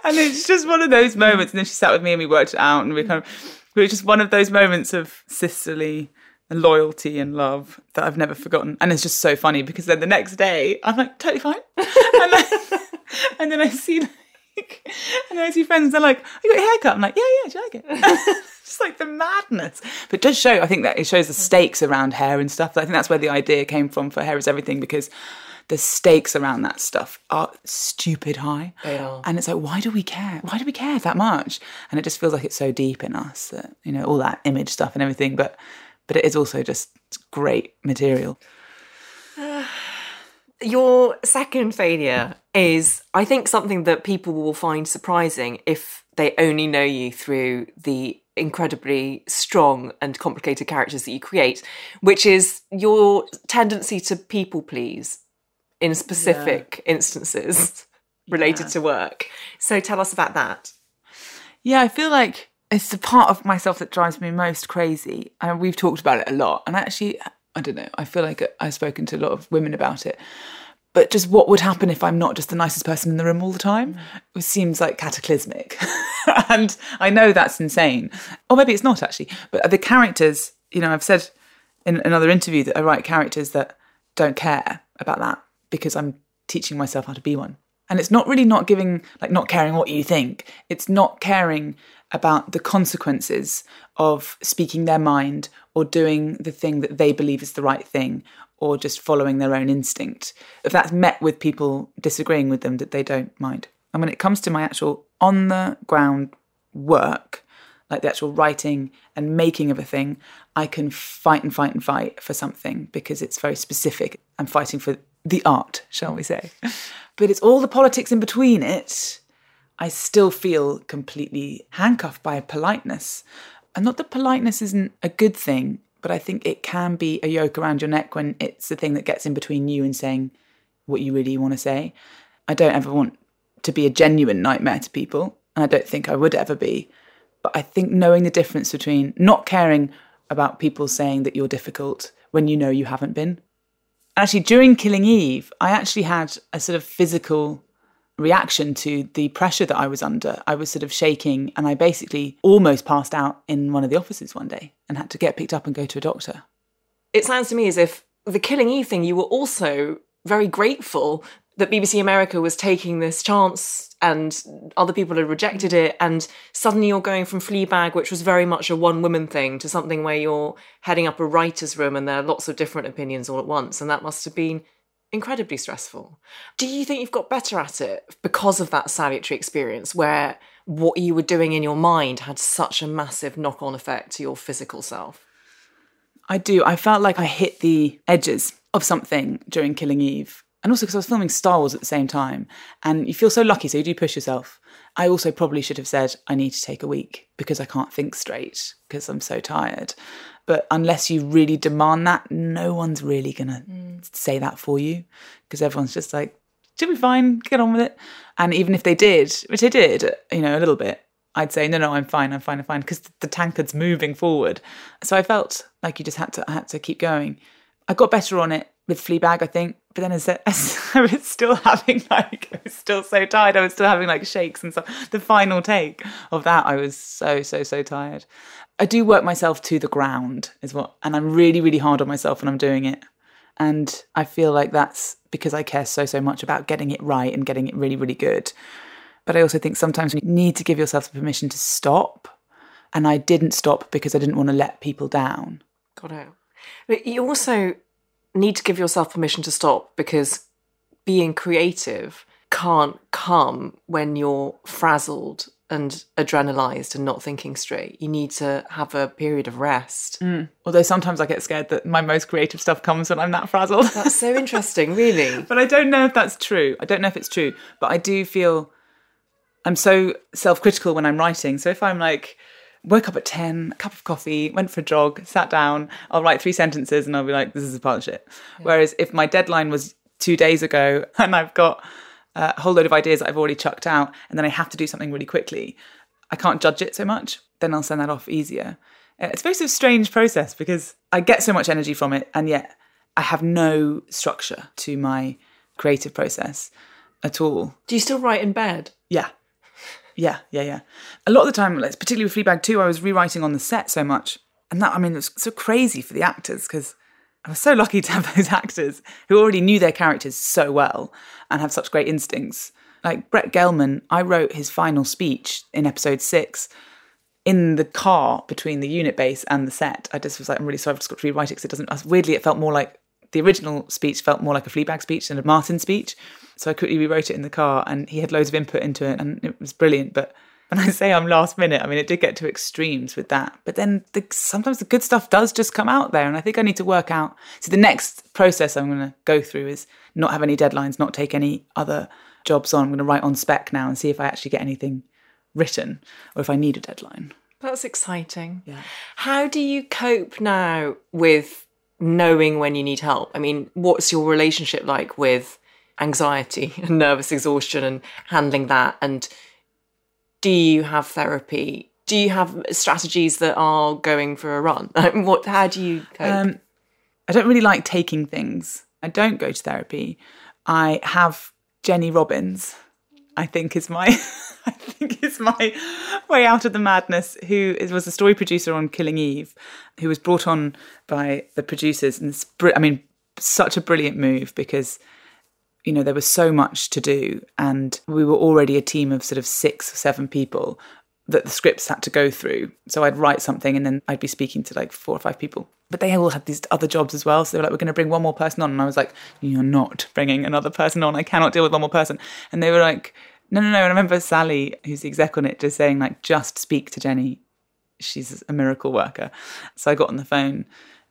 And it's just one of those moments. And then she sat with me and we worked it out and we kind of But it's just one of those moments of sisterly loyalty and love that I've never forgotten. And it's just so funny because then the next day I'm like, totally fine. and, then, and then I see and I see friends, they're like, you got your haircut. I'm like, yeah, yeah, do you like it? just like the madness. But it does show, I think that it shows the stakes around hair and stuff. I think that's where the idea came from for Hair is Everything because the stakes around that stuff are stupid high. They are. And it's like, why do we care? Why do we care that much? And it just feels like it's so deep in us that, you know, all that image stuff and everything. But but it is also just great material. Your second failure is, I think, something that people will find surprising if they only know you through the incredibly strong and complicated characters that you create, which is your tendency to people please in specific instances related Yeah. to work. So tell us about that. Yeah, I feel like it's the part of myself that drives me most crazy. And we've talked about it a lot. And actually, I don't know, I feel like I've spoken to a lot of women about it. But just what would happen if I'm not just the nicest person in the room all the time? It seems like cataclysmic. and I know that's insane. Or maybe it's not actually. But the characters, you know, I've said in another interview that I write characters that don't care about that because I'm teaching myself how to be one. And it's not really not giving, like, not caring what you think. It's not caring about the consequences of speaking their mind or doing the thing that they believe is the right thing or just following their own instinct. If that's met with people disagreeing with them, that they don't mind. And when it comes to my actual on the ground work, like the actual writing and making of a thing, I can fight and fight and fight for something because it's very specific. I'm fighting for the art, shall we say. But it's all the politics in between it. I still feel completely handcuffed by politeness. And not that politeness isn't a good thing, but I think it can be a yoke around your neck when it's the thing that gets in between you and saying what you really want to say. I don't ever want to be a genuine nightmare to people, and I don't think I would ever be. But I think knowing the difference between not caring about people saying that you're difficult when you know you haven't been. Actually, during Killing Eve, I actually had a sort of physical reaction to the pressure that I was under. I was sort of shaking, and I basically almost passed out in one of the offices one day and had to get picked up and go to a doctor. It sounds to me as if the Killing Eve thing, you were also very grateful that BBC America was taking this chance and other people had rejected it. And suddenly you're going from Fleabag, which was very much a one woman thing, to something where you're heading up a writer's room and there are lots of different opinions all at once. And that must have been incredibly stressful. Do you think you've got better at it because of that salutary experience where what you were doing in your mind had such a massive knock on effect to your physical self? I do. I felt like I hit the edges of something during Killing Eve. And also because I was filming Star Wars at the same time. And you feel so lucky, so you do push yourself. I also probably should have said, I need to take a week because I can't think straight because I'm so tired. But unless you really demand that, no one's really going to mm. say that for you because everyone's just like, should be fine, get on with it. And even if they did, which they did, you know, a little bit, I'd say, no, no, I'm fine, I'm fine, I'm fine, because the tankard's moving forward. So I felt like you just had to, I had to keep going. I got better on it with Fleabag, I think, but then as, as I was still having like, I was still so tired. I was still having like shakes and stuff. The final take of that, I was so, so, so tired. I do work myself to the ground, is what, and I'm really, really hard on myself when I'm doing it. And I feel like that's because I care so, so much about getting it right and getting it really, really good. But I also think sometimes you need to give yourself the permission to stop. And I didn't stop because I didn't want to let people down. Got it. But you also need to give yourself permission to stop because being creative can't come when you're frazzled and adrenalized and not thinking straight. You need to have a period of rest. Mm. Although sometimes I get scared that my most creative stuff comes when I'm that frazzled. That's so interesting, really. but I don't know if that's true. I don't know if it's true. But I do feel I'm so self critical when I'm writing. So if I'm like, woke up at 10, a cup of coffee, went for a jog, sat down, I'll write three sentences and I'll be like, this is a of shit. Whereas if my deadline was two days ago and I've got a whole load of ideas that I've already chucked out and then I have to do something really quickly, I can't judge it so much. Then I'll send that off easier. Uh, It's a very sort of strange process because I get so much energy from it and yet I have no structure to my creative process at all. Do you still write in bed? Yeah. Yeah, yeah, yeah. A lot of the time, like, particularly with Fleabag 2, I was rewriting on the set so much. And that, I mean, it was so crazy for the actors because I was so lucky to have those actors who already knew their characters so well and have such great instincts. Like Brett Gelman, I wrote his final speech in episode six in the car between the unit base and the set. I just was like, I'm really sorry, I've just got to rewrite it because it doesn't. Weirdly, it felt more like the original speech felt more like a Fleabag speech than a Martin speech. So I quickly rewrote it in the car, and he had loads of input into it, and it was brilliant. But when I say I'm last minute, I mean it did get to extremes with that. But then the, sometimes the good stuff does just come out there, and I think I need to work out. So the next process I'm going to go through is not have any deadlines, not take any other jobs on. I'm going to write on spec now and see if I actually get anything written or if I need a deadline. That's exciting. Yeah. How do you cope now with knowing when you need help? I mean, what's your relationship like with anxiety and nervous exhaustion and handling that? And do you have therapy? Do you have strategies that are going for a run? what? How do you cope? Um, I don't really like taking things. I don't go to therapy. I have Jenny Robbins. I think is my I think is my way out of the madness. Who is, was a story producer on Killing Eve, who was brought on by the producers, and I mean, such a brilliant move because you know there was so much to do, and we were already a team of sort of six or seven people that the scripts had to go through. So I'd write something and then I'd be speaking to like four or five people. But they all had these other jobs as well. So they were like, we're going to bring one more person on. And I was like, you're not bringing another person on. I cannot deal with one more person. And they were like, no, no, no. And I remember Sally, who's the exec on it, just saying, like, just speak to Jenny. She's a miracle worker. So I got on the phone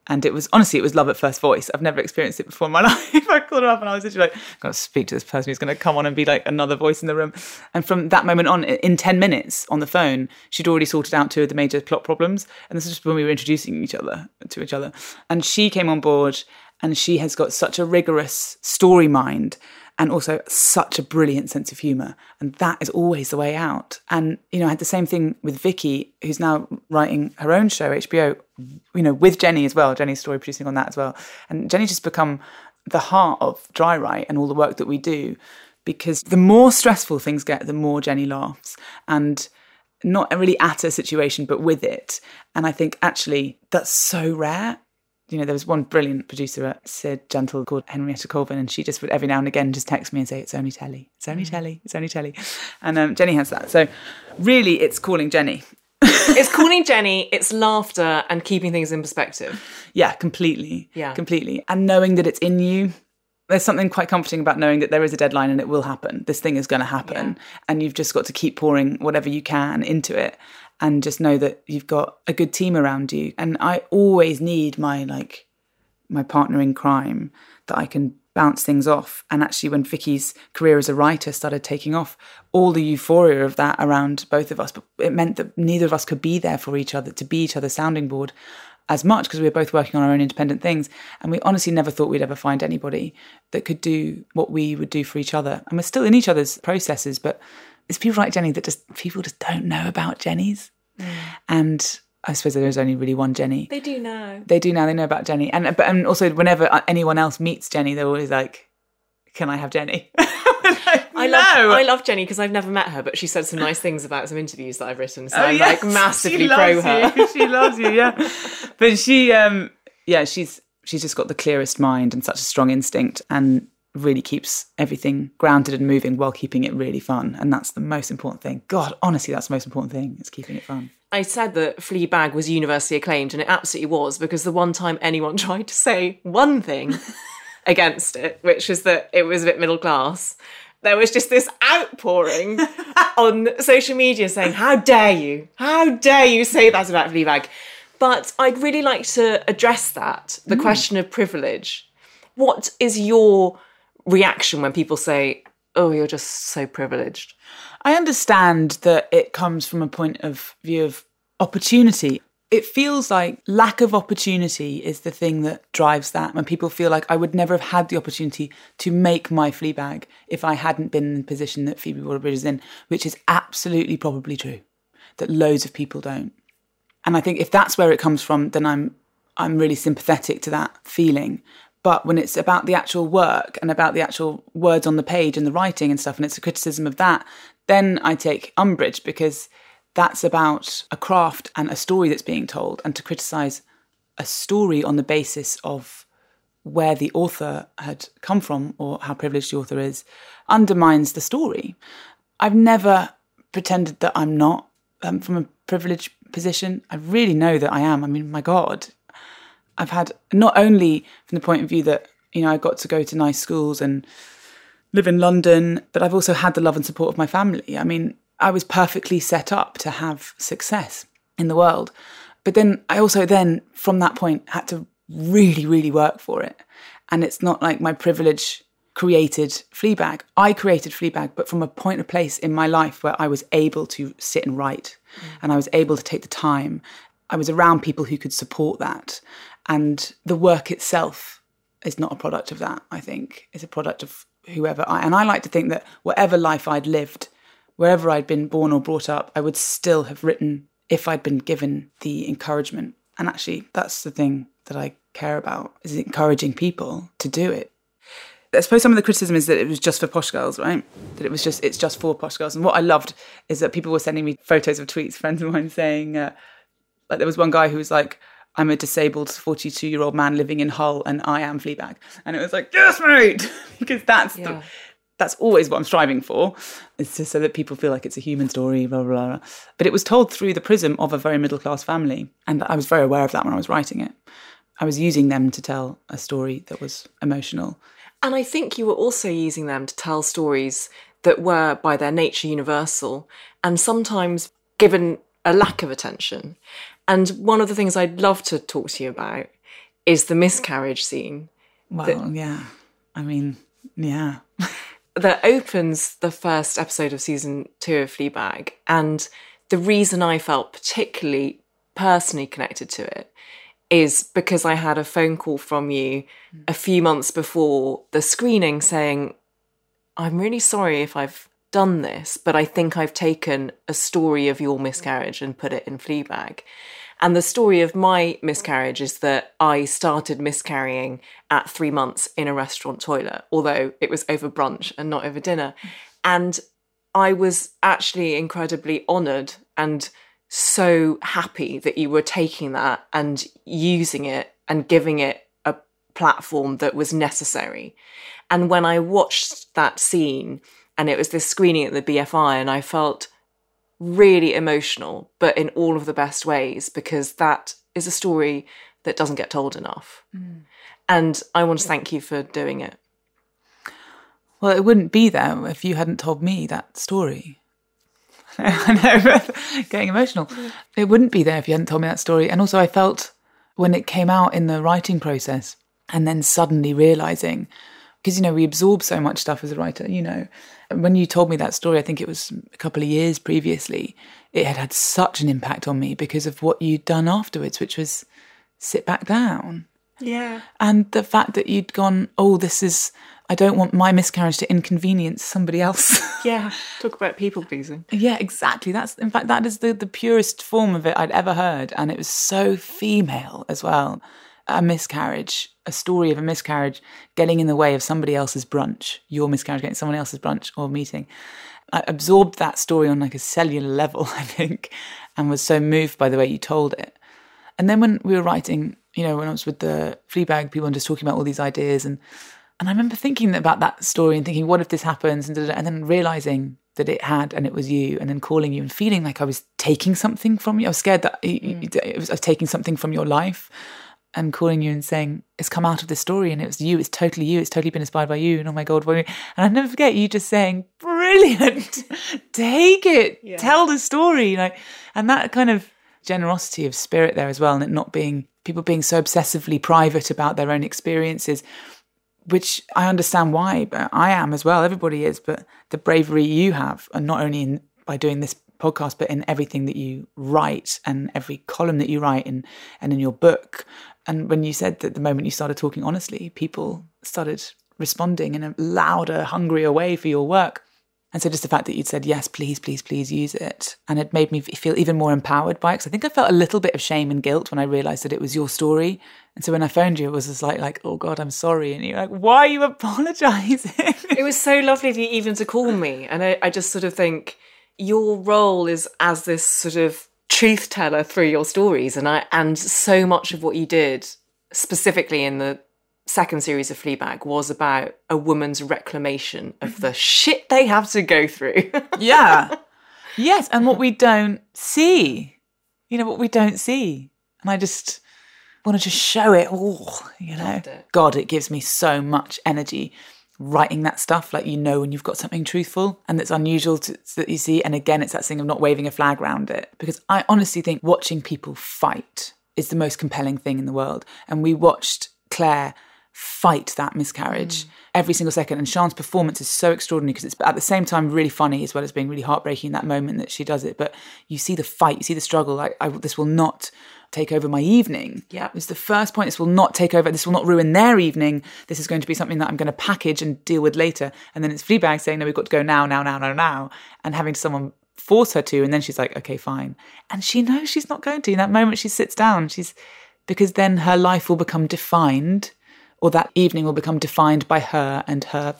and it was honestly, it was love at first voice. I've never experienced it before in my life. I called her up and I was literally like, I've got to speak to this person who's going to come on and be like another voice in the room. And from that moment on, in 10 minutes on the phone, she'd already sorted out two of the major plot problems. And this is just when we were introducing each other to each other. And she came on board and she has got such a rigorous story mind and also such a brilliant sense of humor. And that is always the way out. And, you know, I had the same thing with Vicky, who's now writing her own show, HBO, you know, with Jenny as well. Jenny's story producing on that as well. And Jenny just become the heart of DryWrite and all the work that we do because the more stressful things get, the more Jenny laughs. And not really at a situation, but with it. And I think actually that's so rare you know, there was one brilliant producer at Sid Gentle called Henrietta Colvin, and she just would every now and again just text me and say, It's only telly, it's only mm. telly, it's only telly. And um, Jenny has that. So really, it's calling Jenny. it's calling Jenny, it's laughter and keeping things in perspective. Yeah, completely. Yeah. Completely. And knowing that it's in you. There's something quite comforting about knowing that there is a deadline and it will happen. This thing is going to happen. Yeah. And you've just got to keep pouring whatever you can into it and just know that you've got a good team around you. And I always need my like my partner in crime that I can bounce things off. And actually, when Vicky's career as a writer started taking off, all the euphoria of that around both of us, but it meant that neither of us could be there for each other, to be each other's sounding board as much because we were both working on our own independent things. And we honestly never thought we'd ever find anybody that could do what we would do for each other. And we're still in each other's processes, but it's people like Jenny that just people just don't know about Jenny's. Mm. And I suppose there's only really one Jenny. They do now. They do now. They know about Jenny, and but and also whenever anyone else meets Jenny, they're always like, "Can I have Jenny?" like, I love I love Jenny because I've never met her, but she said some nice things about some interviews that I've written. So oh, I'm yes. like massively pro her. You. She loves you, yeah. but she, um, yeah, she's she's just got the clearest mind and such a strong instinct, and really keeps everything grounded and moving while keeping it really fun. And that's the most important thing. God, honestly, that's the most important thing is keeping it fun. I said that Fleabag was universally acclaimed, and it absolutely was because the one time anyone tried to say one thing against it, which was that it was a bit middle class, there was just this outpouring on social media saying, How dare you? How dare you say that about Fleabag? But I'd really like to address that the mm. question of privilege. What is your reaction when people say, "Oh, you're just so privileged"? I understand that it comes from a point of view of opportunity. It feels like lack of opportunity is the thing that drives that. When people feel like I would never have had the opportunity to make my Fleabag if I hadn't been in the position that Phoebe Waller-Bridge is in, which is absolutely probably true. That loads of people don't. And I think if that's where it comes from, then I'm I'm really sympathetic to that feeling. But when it's about the actual work and about the actual words on the page and the writing and stuff, and it's a criticism of that, then I take umbrage because that's about a craft and a story that's being told. And to criticize a story on the basis of where the author had come from or how privileged the author is undermines the story. I've never pretended that I'm not um, from a privileged position. I really know that I am. I mean, my God, I've had not only from the point of view that, you know, I got to go to nice schools and live in London, but I've also had the love and support of my family. I mean, I was perfectly set up to have success in the world. But then I also then from that point had to really, really work for it. And it's not like my privilege created Fleabag. I created Fleabag, but from a point of place in my life where I was able to sit and write mm. and I was able to take the time. I was around people who could support that. And the work itself is not a product of that, I think. It's a product of whoever I and I like to think that whatever life I'd lived, wherever I'd been born or brought up, I would still have written if I'd been given the encouragement. And actually that's the thing that I care about is encouraging people to do it. I suppose some of the criticism is that it was just for posh girls, right? That it was just it's just for posh girls. And what I loved is that people were sending me photos of tweets, friends of mine saying, uh, like there was one guy who was like, "I'm a disabled 42 year old man living in Hull, and I am Fleabag," and it was like, "Yes, mate," because that's yeah. the, that's always what I'm striving for, is just so that people feel like it's a human story, blah, blah, blah. But it was told through the prism of a very middle class family. And I was very aware of that when I was writing it. I was using them to tell a story that was emotional. And I think you were also using them to tell stories that were, by their nature, universal and sometimes given a lack of attention. And one of the things I'd love to talk to you about is the miscarriage scene. Well, that, yeah. I mean, yeah. that opens the first episode of season two of Fleabag. And the reason I felt particularly personally connected to it is because I had a phone call from you a few months before the screening saying, I'm really sorry if I've done this, but I think I've taken a story of your miscarriage and put it in Fleabag. And the story of my miscarriage is that I started miscarrying at three months in a restaurant toilet, although it was over brunch and not over dinner. And I was actually incredibly honoured and so happy that you were taking that and using it and giving it a platform that was necessary. And when I watched that scene, and it was this screening at the BFI, and I felt really emotional, but in all of the best ways, because that is a story that doesn't get told enough. Mm. And I want to thank you for doing it. Well, it wouldn't be there if you hadn't told me that story. I know, getting emotional. It wouldn't be there if you hadn't told me that story. And also, I felt when it came out in the writing process and then suddenly realizing, because, you know, we absorb so much stuff as a writer, you know. When you told me that story, I think it was a couple of years previously, it had had such an impact on me because of what you'd done afterwards, which was sit back down. Yeah. And the fact that you'd gone, oh, this is I don't want my miscarriage to inconvenience somebody else. yeah, talk about people pleasing. yeah, exactly. That's in fact that is the the purest form of it I'd ever heard, and it was so female as well. A miscarriage, a story of a miscarriage getting in the way of somebody else's brunch, your miscarriage getting someone else's brunch or meeting. I absorbed that story on like a cellular level, I think, and was so moved by the way you told it. And then when we were writing, you know, when I was with the Fleabag people and just talking about all these ideas and and I remember thinking about that story and thinking, what if this happens? And, and then realizing that it had and it was you, and then calling you and feeling like I was taking something from you. I was scared that mm. I was taking something from your life and calling you and saying, it's come out of this story and it was you, it's totally you, it's totally been inspired by you. And oh my God, and I never forget you just saying, brilliant, take it, yeah. tell the story. Like, and that kind of generosity of spirit there as well, and it not being people being so obsessively private about their own experiences which I understand why, but I am as well. Everybody is, but the bravery you have, and not only in, by doing this podcast, but in everything that you write and every column that you write and and in your book. And when you said that the moment you started talking honestly, people started responding in a louder, hungrier way for your work. And so just the fact that you'd said, yes, please, please, please use it. And it made me feel even more empowered by it. Because I think I felt a little bit of shame and guilt when I realized that it was your story. And so when I phoned you, it was just like, like, oh God, I'm sorry. And you're like, why are you apologizing? it was so lovely of you even to call me. And I, I just sort of think your role is as this sort of truth teller through your stories. And I, and so much of what you did specifically in the second series of Fleabag was about a woman's reclamation of the mm-hmm. shit they have to go through. yeah. Yes. And what we don't see, you know, what we don't see. And I just want to just show it all, you know. It. God, it gives me so much energy writing that stuff like you know when you've got something truthful and that's unusual to, that you see and again it's that thing of not waving a flag around it because i honestly think watching people fight is the most compelling thing in the world and we watched claire fight that miscarriage mm. every single second. And sian's performance is so extraordinary because it's at the same time really funny as well as being really heartbreaking in that moment that she does it. But you see the fight, you see the struggle. Like, I, this will not take over my evening. Yeah. It's the first point. This will not take over. This will not ruin their evening. This is going to be something that I'm going to package and deal with later. And then it's Fleabag saying, no, we've got to go now, now, now, now, now. And having someone force her to. And then she's like, okay, fine. And she knows she's not going to. In that moment, she sits down. She's, because then her life will become defined or that evening will become defined by her and her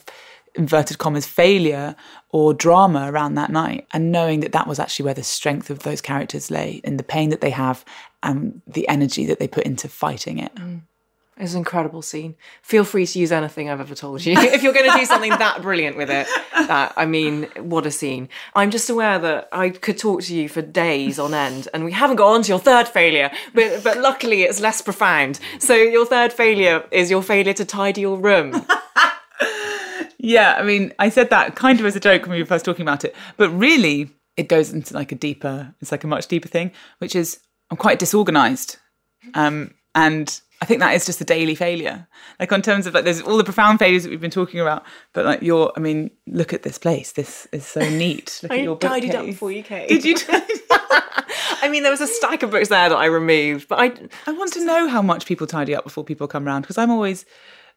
inverted commas failure or drama around that night and knowing that that was actually where the strength of those characters lay in the pain that they have and the energy that they put into fighting it mm. It's an incredible scene. Feel free to use anything I've ever told you. if you're going to do something that brilliant with it, that, I mean, what a scene. I'm just aware that I could talk to you for days on end, and we haven't got on to your third failure, but, but luckily it's less profound. So, your third failure is your failure to tidy your room. yeah, I mean, I said that kind of as a joke when we were first talking about it, but really, it goes into like a deeper, it's like a much deeper thing, which is I'm quite disorganized. Um, and I think that is just a daily failure. Like on terms of like there's all the profound failures that we've been talking about, but like you're I mean, look at this place. This is so neat. Look I at your tidied bookcase. up before you came. Did you? I mean, there was a stack of books there that I removed, but I I want to know how much people tidy up before people come round because I'm always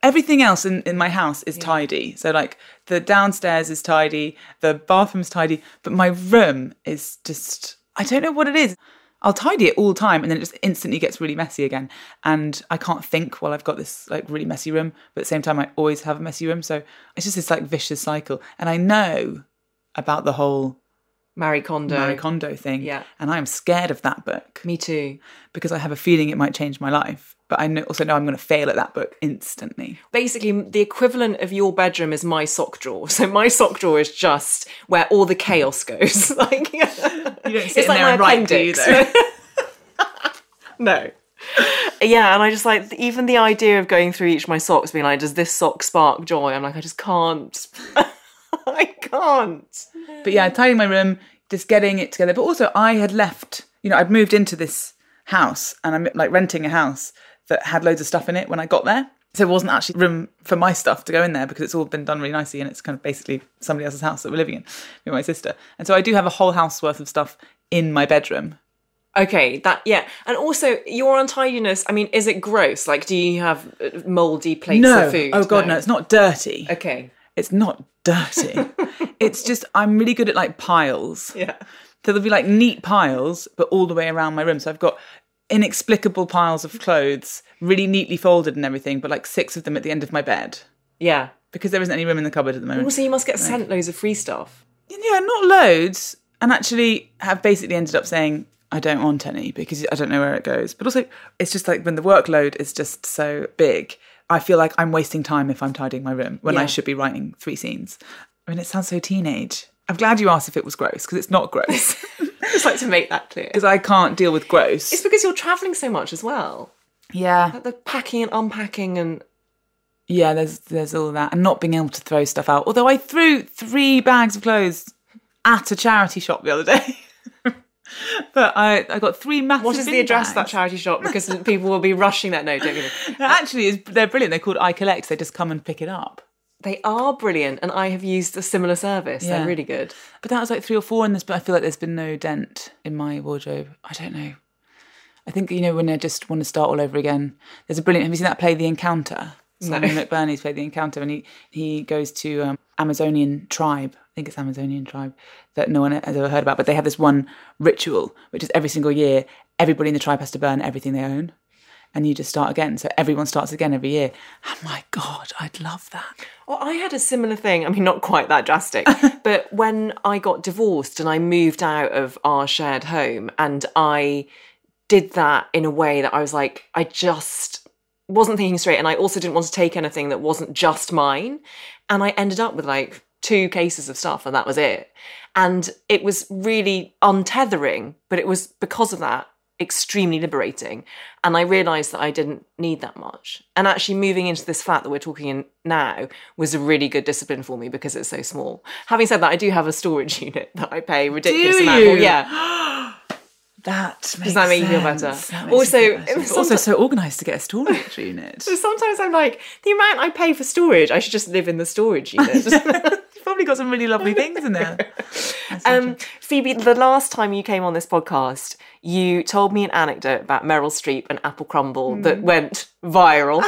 everything else in, in my house is yeah. tidy. So like the downstairs is tidy, the bathroom's tidy, but my room is just I don't know what it is. I'll tidy it all the time and then it just instantly gets really messy again. And I can't think while I've got this like really messy room, but at the same time I always have a messy room. So it's just this like vicious cycle. And I know about the whole Marie Kondo. Marie Kondo thing. Yeah. And I'm scared of that book. Me too. Because I have a feeling it might change my life. But I know, also know I'm going to fail at that book instantly. Basically, the equivalent of your bedroom is my sock drawer. So my sock drawer is just where all the chaos goes. like you don't sit it's like there and write, do you, no. Yeah, and I just like even the idea of going through each of my socks, being like, "Does this sock spark joy?" I'm like, I just can't. I can't. But yeah, tidying my room, just getting it together. But also, I had left. You know, I'd moved into this house, and I'm like renting a house that had loads of stuff in it when I got there. So it wasn't actually room for my stuff to go in there because it's all been done really nicely and it's kind of basically somebody else's house that we're living in with my sister. And so I do have a whole house worth of stuff in my bedroom. Okay, that yeah, and also your untidiness. I mean, is it gross? Like, do you have uh, moldy plates no. of food? Oh god, no. no, it's not dirty. Okay, it's not dirty. it's just I'm really good at like piles. Yeah. So there'll be like neat piles, but all the way around my room. So I've got inexplicable piles of clothes, really neatly folded and everything, but like six of them at the end of my bed. Yeah. Because there isn't any room in the cupboard at the moment. Also, you must get sent loads of free stuff. Yeah, not loads. And actually have basically ended up saying, I don't want any because I don't know where it goes. But also, it's just like when the workload is just so big, I feel like I'm wasting time if I'm tidying my room when Yeah. I should be writing three scenes. I mean, it sounds so teenage. I'm glad you asked if it was gross because it's not gross. I just like to make that clear. Because I can't deal with gross. It's because you're traveling so much as well. yeah, Like the packing and unpacking and yeah. There's there's all that, and not being able to throw stuff out. Although I threw three bags of clothes at a charity shop the other day. but I, I got three massive. what is the address of that charity shop? Because people will be rushing that. note, don't me. Actually, they're brilliant. They're called I Collect. They just come and pick it up. They are brilliant, and I have used a similar service. Yeah. They're really good. But that was like three or four in this. But I feel like there's been no dent in my wardrobe. I don't know. I think you know when I just want to start all over again. There's a brilliant. Have you seen that play, The Encounter? Simon McBurney's played The Encounter, and he he goes to um, Amazonian tribe. I think it's Amazonian tribe that no one has ever heard about. But they have this one ritual, which is every single year, everybody in the tribe has to burn everything they own, and you just start again. So everyone starts again every year. Oh my god, I'd love that. Well, I had a similar thing. I mean, not quite that drastic, but when I got divorced and I moved out of our shared home, and I did that in a way that I was like, I just wasn't thinking straight. And I also didn't want to take anything that wasn't just mine. And I ended up with like two cases of stuff, and that was it. And it was really untethering, but it was because of that extremely liberating. And I realized that I didn't need that much. And actually, moving into this flat that we're talking in now was a really good discipline for me because it's so small. Having said that, I do have a storage unit that I pay ridiculous amount for. Yeah. That makes that make you feel better? sense. That makes you Also, feel it better. was also so organised to get a storage unit. So sometimes I'm like, the amount I pay for storage, I should just live in the storage unit. You've probably got some really lovely things in there. Um, Phoebe, the last time you came on this podcast, you told me an anecdote about Meryl Streep and Apple Crumble Hmm. that went viral,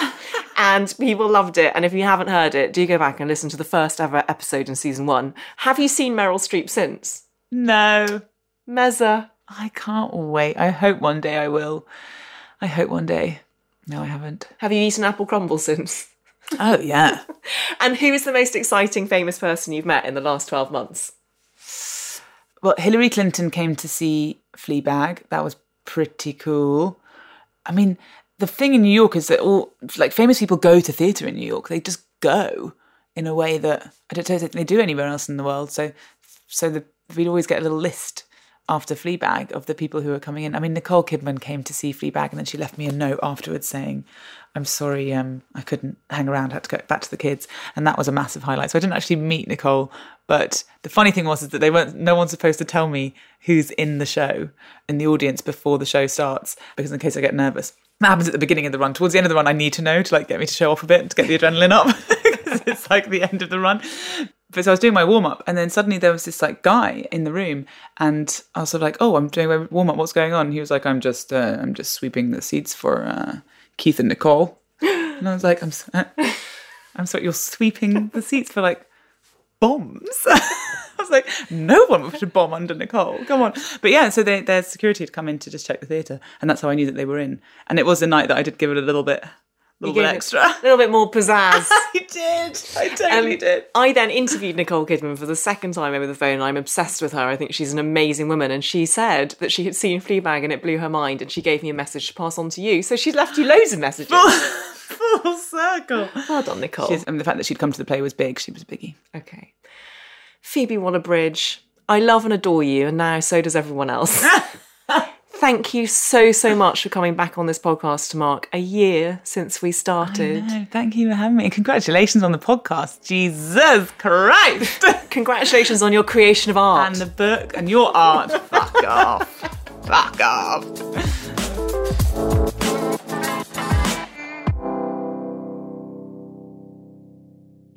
and people loved it. And if you haven't heard it, do go back and listen to the first ever episode in season one. Have you seen Meryl Streep since? No, Meza. I can't wait. I hope one day I will. I hope one day. No, I haven't. Have you eaten Apple Crumble since? Oh yeah. And who is the most exciting famous person you've met in the last 12 months? Well, Hillary Clinton came to see Fleabag. That was pretty cool. I mean, the thing in New York is that all like famous people go to theatre in New York. They just go in a way that I don't think they do anywhere else in the world. So, so the, we'd always get a little list after Fleabag of the people who were coming in. I mean, Nicole Kidman came to see Fleabag, and then she left me a note afterwards saying, "I'm sorry, um, I couldn't hang around. I had to go back to the kids," and that was a massive highlight. So I didn't actually meet Nicole, but the funny thing was is that they weren't. No one's supposed to tell me who's in the show in the audience before the show starts, because in case I get nervous. That happens at the beginning of the run. Towards the end of the run, I need to know to like get me to show off a bit to get the adrenaline up. it's like the end of the run. But so I was doing my warm up, and then suddenly there was this like guy in the room, and I was sort of like, "Oh, I'm doing my warm up. What's going on?" he was like, "I'm just, uh, I'm just sweeping the seats for uh, Keith and Nicole." And I was like, "I'm, s- uh, I'm sorry, you're sweeping the seats for like bombs." I was like, "No one would put a bomb under Nicole. Come on!" But yeah, so they, their security had come in to just check the theatre, and that's how I knew that they were in. And it was the night that I did give it a little bit, little bit extra. A little bit more pizzazz. I did. I totally Um, did. I then interviewed Nicole Kidman for the second time over the phone. and I'm obsessed with her. I think she's an amazing woman. And she said that she had seen Fleabag and it blew her mind. And she gave me a message to pass on to you. So she's left you loads of messages. Full circle. well done, Nicole. She's, mean, the fact that she'd come to the play was big. She was a biggie. Okay. Phoebe Waller-Bridge, I love and adore you, and now so does everyone else. Thank you so, so much for coming back on this podcast to mark a year since we started. Thank you for having me. Congratulations on the podcast. Jesus Christ. Congratulations on your creation of art. and the book and your art. Fuck off. Fuck off.